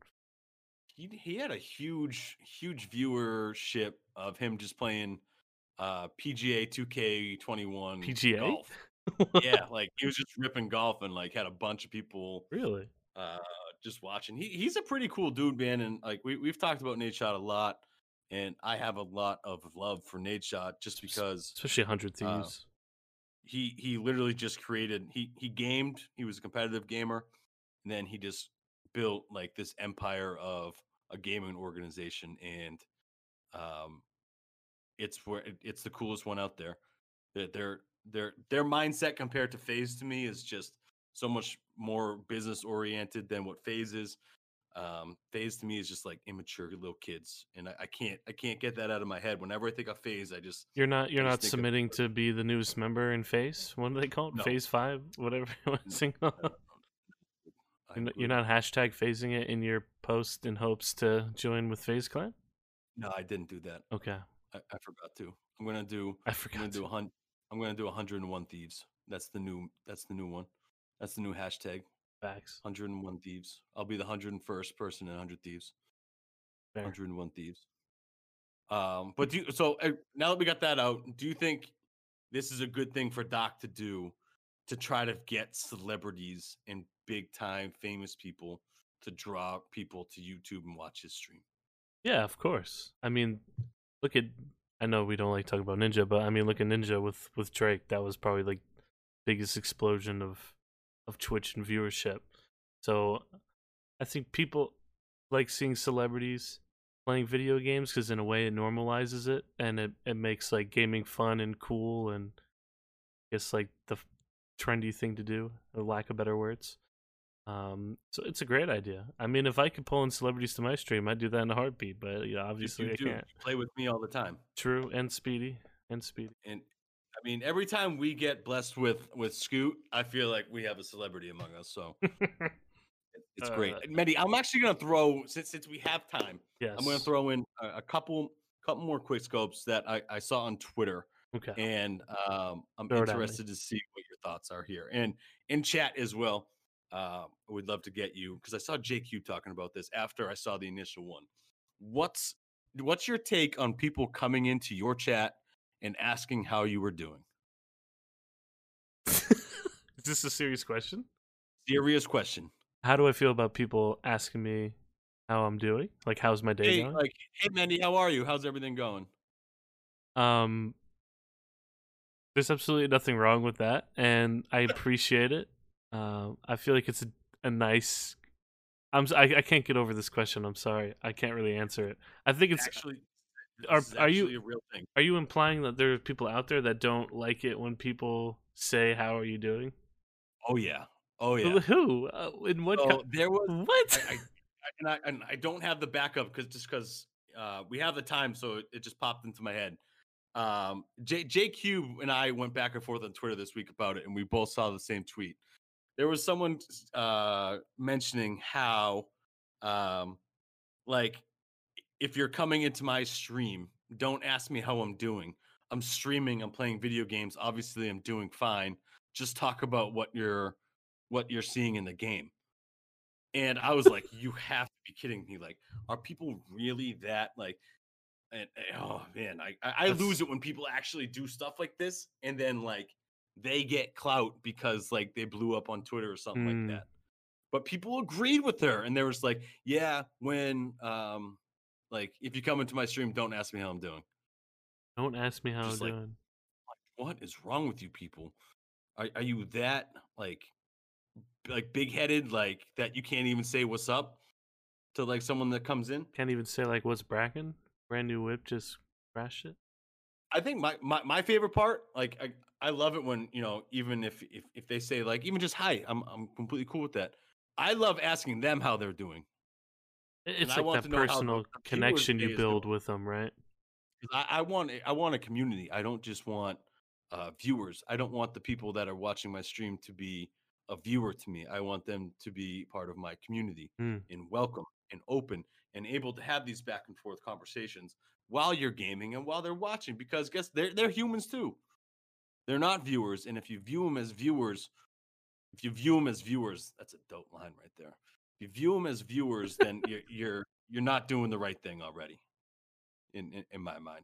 A: he he had a huge huge viewership of him just playing uh PGA 2K21
B: PGA?
A: golf. yeah, like he was just ripping golf and like had a bunch of people
B: Really?
A: uh just watching. He he's a pretty cool dude, man. And like we we've talked about Nadeshot a lot, and I have a lot of love for Nadeshot just because
B: Especially Hundred
A: Uh, he he literally just created he he gamed. He was a competitive gamer, and then he just built like this empire of a gaming organization, and um, it's where it's the coolest one out there. Their their their their mindset compared to FaZe to me is just so much more business oriented than what FaZe is. Um, FaZe to me is just like immature little kids, and I, I can't I can't get that out of my head. Whenever I think of FaZe, I just
B: You're not you're not
A: of-
B: submitting to be the newest member in FaZe. What do they call it?
A: No.
B: FaZe Five, whatever you want to sing. You're not, you're not hashtag phasing it in your post in hopes to join with FaZe Clan.
A: No, I didn't do that.
B: Okay,
A: I, I forgot to. I'm gonna do.
B: I
A: I'm
B: forgot.
A: gonna do a hun- I'm gonna do 101 thieves. That's the new. That's the new one. That's the new hashtag.
B: Facts.
A: 101 thieves. I'll be the 101st person in 100 thieves.
B: Fair.
A: 101 thieves. Um, but do you, so uh, now that we got that out, do you think this is a good thing for Doc to do to try to get celebrities and big time famous people to draw people to YouTube and watch his stream?
B: Yeah, of course. I mean, look at. I know we don't like talking about Ninja, but I mean, look at Ninja with with Drake. That was probably like biggest explosion of of Twitch and viewership. So, I think people like seeing celebrities playing video games because in a way it normalizes it and it it makes like gaming fun and cool and I guess like the trendy thing to do, for lack of better words. Um, so it's a great idea. I mean, if I could pull in celebrities to my stream, I'd do that in a heartbeat. But you know,
A: You-
B: obviously,
A: you
B: I
A: do.
B: can't.
A: You play with me all the time.
B: True, and Speedy, and Speedy.
A: and I mean, every time we get blessed with with Scoot, I feel like we have a celebrity among us. So it's great.
B: Uh,
A: And Mendy, I'm actually gonna throw since since we have time,
B: yes.
A: I'm gonna throw in a, a couple couple more quick scopes that I, I saw on Twitter,
B: Okay.
A: and um, I'm
B: Throw it at me.
A: interested to see what your thoughts are here, and in chat as well. Uh, we'd love to get you because I saw JQ talking about this after I saw the initial one. What's what's your take on people coming into your chat and asking how you were doing?
B: Is this a serious question?
A: Serious question.
B: How do I feel about people asking me how I'm doing? Like, how's my day
A: Hey,
B: going?
A: like, hey, Mendy, how are you? How's everything going?
B: Um, there's absolutely nothing wrong with that, and I appreciate it. Um, I feel like it's a, a nice. I'm. I can't get over this question. I'm sorry. I can't really answer it. I think it's.
A: actually,
B: are- are you-
A: a real thing?
B: Are you implying that there are people out there that don't like it when people say "How are you doing"?
A: Oh yeah, oh yeah.
B: Who? Uh, in what? Co-
A: there was,
B: what?
A: I, I, and I and I don't have the backup because just because uh, we have the time, so it, it just popped into my head. Um, J JQ and I went back and forth on Twitter this week about it, and we both saw the same tweet. There was someone uh, mentioning how, um, like, if you're coming into my stream, don't ask me how I'm doing. I'm streaming. I'm playing video games. Obviously, I'm doing fine. Just talk about what you're what you're seeing in the game. And I was like, you have to be kidding me. Like, are people really that like and and- oh man, I I, lose it when people actually do stuff like this and then like they get clout because like they blew up on Twitter or something
B: Mm.
A: like that. But people agreed with her and there was like, yeah, when um like if you come into my stream, don't ask me how I'm doing.
B: Don't ask me how
A: just
B: I'm
A: like-
B: doing.
A: What is wrong with you people? Are are you that like like big headed like that you can't even say what's up to like someone that comes in?
B: Can't even say like what's bracken. Brand new whip just crashed it.
A: I think my, my my favorite part, like I, I love it when you know even if if if they say like even just hi, I'm I'm completely cool with that. I love asking them how they're doing.
B: It's like that
A: to know how the-
B: personal connection you build with them, right?
A: I, I want I want a community. I don't just want uh, viewers. I don't want the people that are watching my stream to be a viewer to me. I want them to be part of my community
B: Mm.
A: and welcome and open and able to have these back and forth conversations while you're gaming and while they're watching. Because guess they're they're humans too. They're not viewers, and if you view them as viewers, if you view them as viewers, that's a dope line right there. You view them as viewers, then you're you're you're not doing the right thing already. In in, in my mind.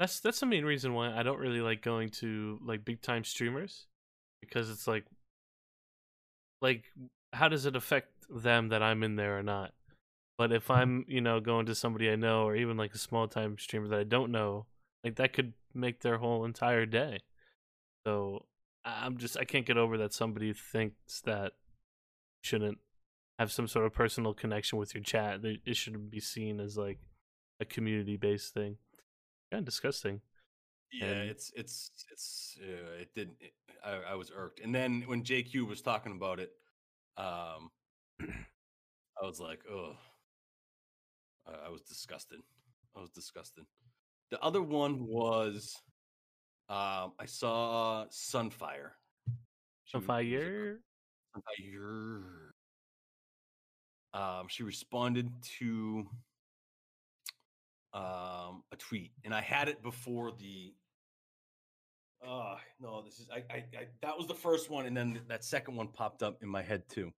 B: That's that's the main reason why I don't really like going to like big time streamers because it's like like how does it affect them that I'm in there or not? But if mm-hmm. I'm, you know, going to somebody I know or even like a small time streamer that I don't know, like that could make their whole entire day. So I'm just I can't get over that somebody thinks that shouldn't have some sort of personal connection with your chat. It shouldn't be seen as like a community based thing. Kind of disgusting.
A: Yeah,
B: And-
A: it's it's it's uh, it didn't. It, I, I was irked, and then when JQ was talking about it, um, I was like, oh, I, was disgusted. I was disgusted. The other one was, um, I saw Sunfire. She
B: On
A: was- it was a
B: fire.
A: Sunfire. Um, she responded to um a tweet, and I had it before the. Uh no, this is I, I I that was the first one, and then that second one popped up in my head too.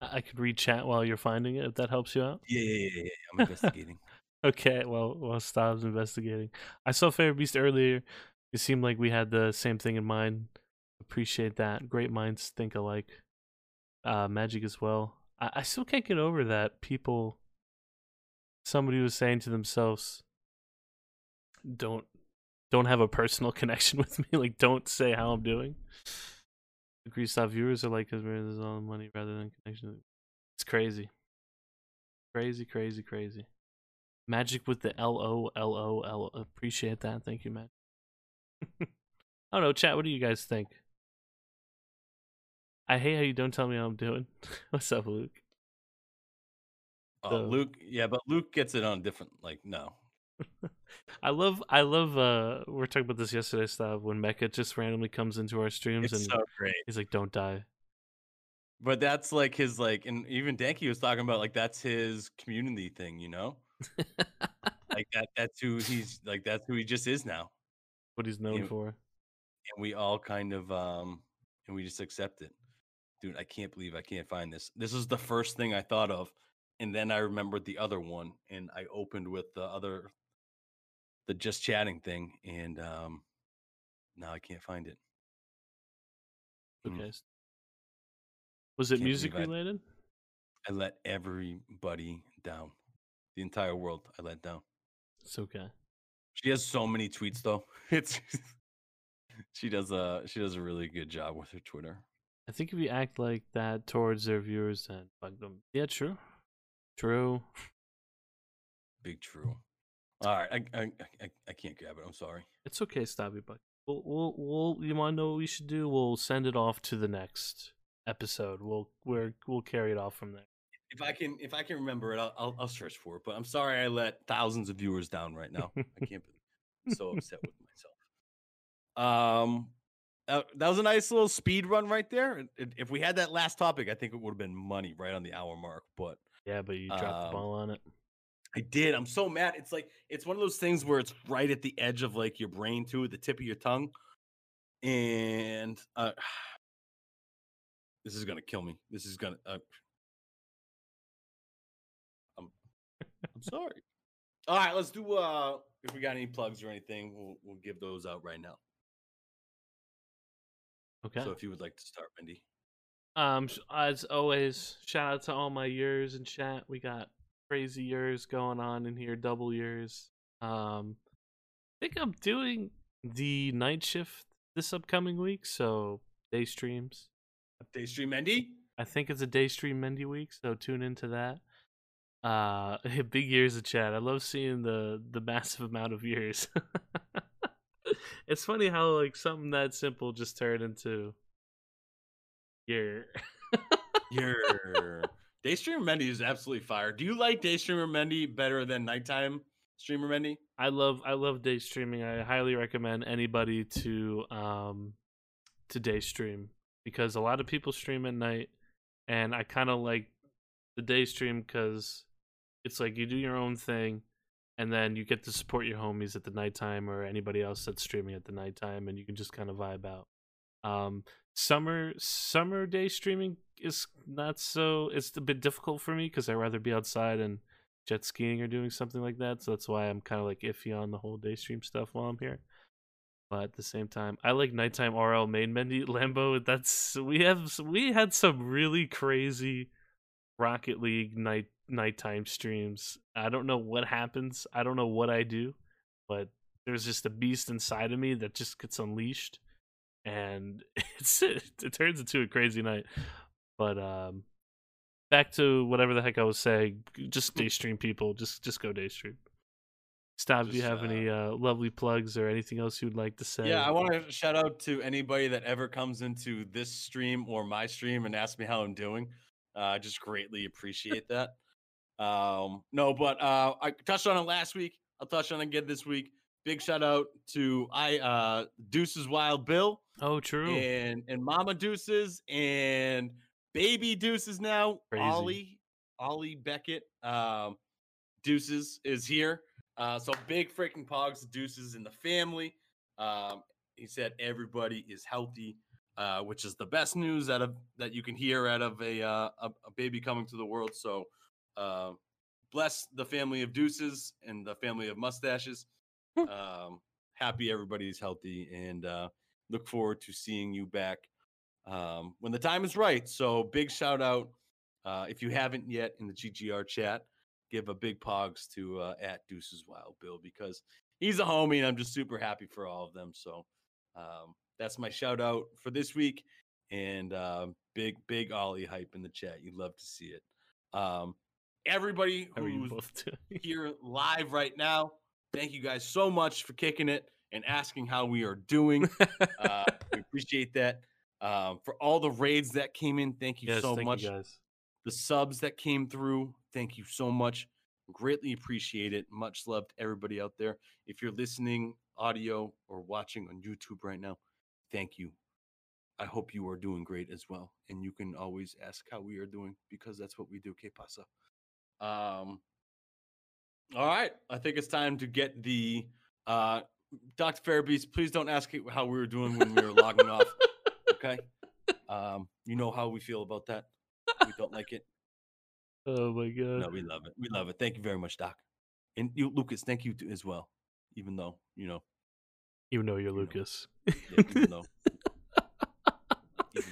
B: I could read chat while you're finding it if that helps you out.
A: Yeah, yeah, yeah, yeah. I'm investigating.
B: Okay, well, while Stav's investigating, I saw Fair Beast earlier. It seemed like we had the same thing in mind. Appreciate that. Great minds think alike. Uh, magic as well. I, I still can't get over that people. Somebody was saying to themselves, "Don't, don't have a personal connection with me. Like, don't say how I'm doing." Agree. Stav viewers are like, "Cause there's all the money rather than connection." It's crazy. Crazy, crazy, crazy. Magic with the L O L O L. Appreciate that. Thank you, Matt. I don't know, chat. What do you guys think? I hate how you don't tell me how I'm doing. What's up, Luke?
A: Uh,
B: So-
A: Luke, yeah, but Luke gets it on different. Like, no,
B: I love, I love. uh We were talking about this yesterday, Stav. When Mecca just randomly comes into our streams
A: it's
B: and
A: so
B: he's like, "Don't die."
A: But that's like his like, and even Danky was talking about like that's his community thing, you know. Like that. That's who he's like. That's who he just is now.
B: what he's known
A: Yeah.
B: for.
A: and we all kind of um and we just accept it dude i can't believe i can't find this this is the first thing i thought of and then i remembered the other one and i opened with the other the just chatting thing and um now i can't find it Mm.
B: Okay. Was it music
A: believe I-
B: related?
A: i let everybody down the entire world i let down
B: It's okay.
A: she has so many tweets though it's she does a she does a really good job with her twitter
B: I think if you act like that towards their viewers, then fuck them. Yeah, true. True.
A: big true all right i i i, I can't grab it i'm sorry
B: It's okay, Stabby Buck. We'll, we'll, we'll, you want to know what we should do? We'll send it off to the next episode. We'll, we're, we'll carry it off from there.
A: If I can, if I can remember it, I'll, I'll, I'll search for it. But I'm sorry I let thousands of viewers down right now. I can't. be I'm so upset with myself. Um, uh, that was a nice little speed run right there. If we had that last topic, I think it would have been money right on the hour mark. But
B: Yeah, but you dropped the
A: Um,
B: ball on it.
A: I did. I'm so mad. It's like it's one of those things where it's right at the edge of like your brain too, the tip of your tongue, and uh, this is gonna kill me. This is gonna. Uh, I'm. I'm sorry. All right, let's do. Uh, if we got any plugs or anything, we'll we'll give those out right now.
B: Okay.
A: So if you would like to start, Mendy.
B: Um, as always, shout out to all my years in chat. We got crazy years going on in here, double years. Um, I think I'm doing the night shift this upcoming week, so day streams.
A: Daystream Mendy.
B: I think it's a day stream Mendy week, so tune into that. Uh, big years of chat. I love seeing the the massive amount of years. it's funny how like something that simple just turned into year.
A: Your Daystreamer Mendy is absolutely fire. Do you like Daystreamer Mendy better than nighttime streamer Mendy?
B: I love I love day streaming. I highly recommend anybody to um to day stream because a lot of people stream at night and I kind of like the day stream cuz it's like you do your own thing and then you get to support your homies at the nighttime or anybody else that's streaming at the nighttime and you can just kind of vibe out. Um summer summer day streaming is not so it's a bit difficult for me cuz i'd rather be outside and jet skiing or doing something like that. So that's why I'm kind of like iffy on the whole day stream stuff while I'm here. But at the same time, I like nighttime RL main Mendy Lambo. That's we have we had some really crazy Rocket League night nighttime streams. I don't know what happens. I don't know what I do, but there's just a beast inside of me that just gets unleashed, and it's it, it turns into a crazy night. But um, back to whatever the heck I was saying. Just
A: Hmm.
B: daystream people. Just just go day stream. Stop. Do you have any uh, lovely plugs or anything else you'd like to say?
A: Yeah, I want to shout out to anybody that ever comes into this stream or my stream and asks me how I'm doing. Uh, I just greatly appreciate that. Um, no, but uh, I touched on it last week. I'll touch on it again this week. Big shout out to I uh, Deuces Wild Bill
B: Oh, true.
A: and and Mama Deuces and Baby Deuces now.
B: Crazy.
A: Ollie Ollie Beckett um, Deuces is here. Uh, so big freaking pogs Deuces in the family. Um, he said everybody is healthy, uh, which is the best news out of that you can hear out of a uh, a, a baby coming to the world. So uh, bless the family of Deuces and the family of mustaches. um, happy everybody's healthy and uh, look forward to seeing you back um, when the time is right. So big shout out uh, if you haven't yet in the GGR chat, give a big pogs to uh, at Deuces Wild Bill because he's a homie and I'm just super happy for all of them. So um, that's my shout out for this week and uh, big big Ollie hype in the chat. You'd love to see it. Um, everybody
B: How are you
A: who's here live right now. Thank you guys so much for kicking it and asking how we are doing. Uh, we appreciate that. Um, for all the raids that came in, thank you
B: yes,
A: so
B: thank
A: much.
B: you guys.
A: The subs that came through, thank you so much. Greatly appreciate it. Much love to everybody out there. If you're listening audio or watching on YouTube right now, thank you. I hope you are doing great as well. And you can always ask how we are doing because that's what we do. Que pasa? Um, all right. I think it's time to get the uh, Dr. Fairbeast. Please don't ask how we were doing when we were logging off. Okay. Um, you know how we feel about that. We don't like it.
B: Oh my god.
A: No, we love it. We love it. Thank you very much, Doc. And you, Lucas, thank you too, as well. Even though, you know,
B: You know you're
A: know.
B: Lucas.
A: yeah, even though. even though.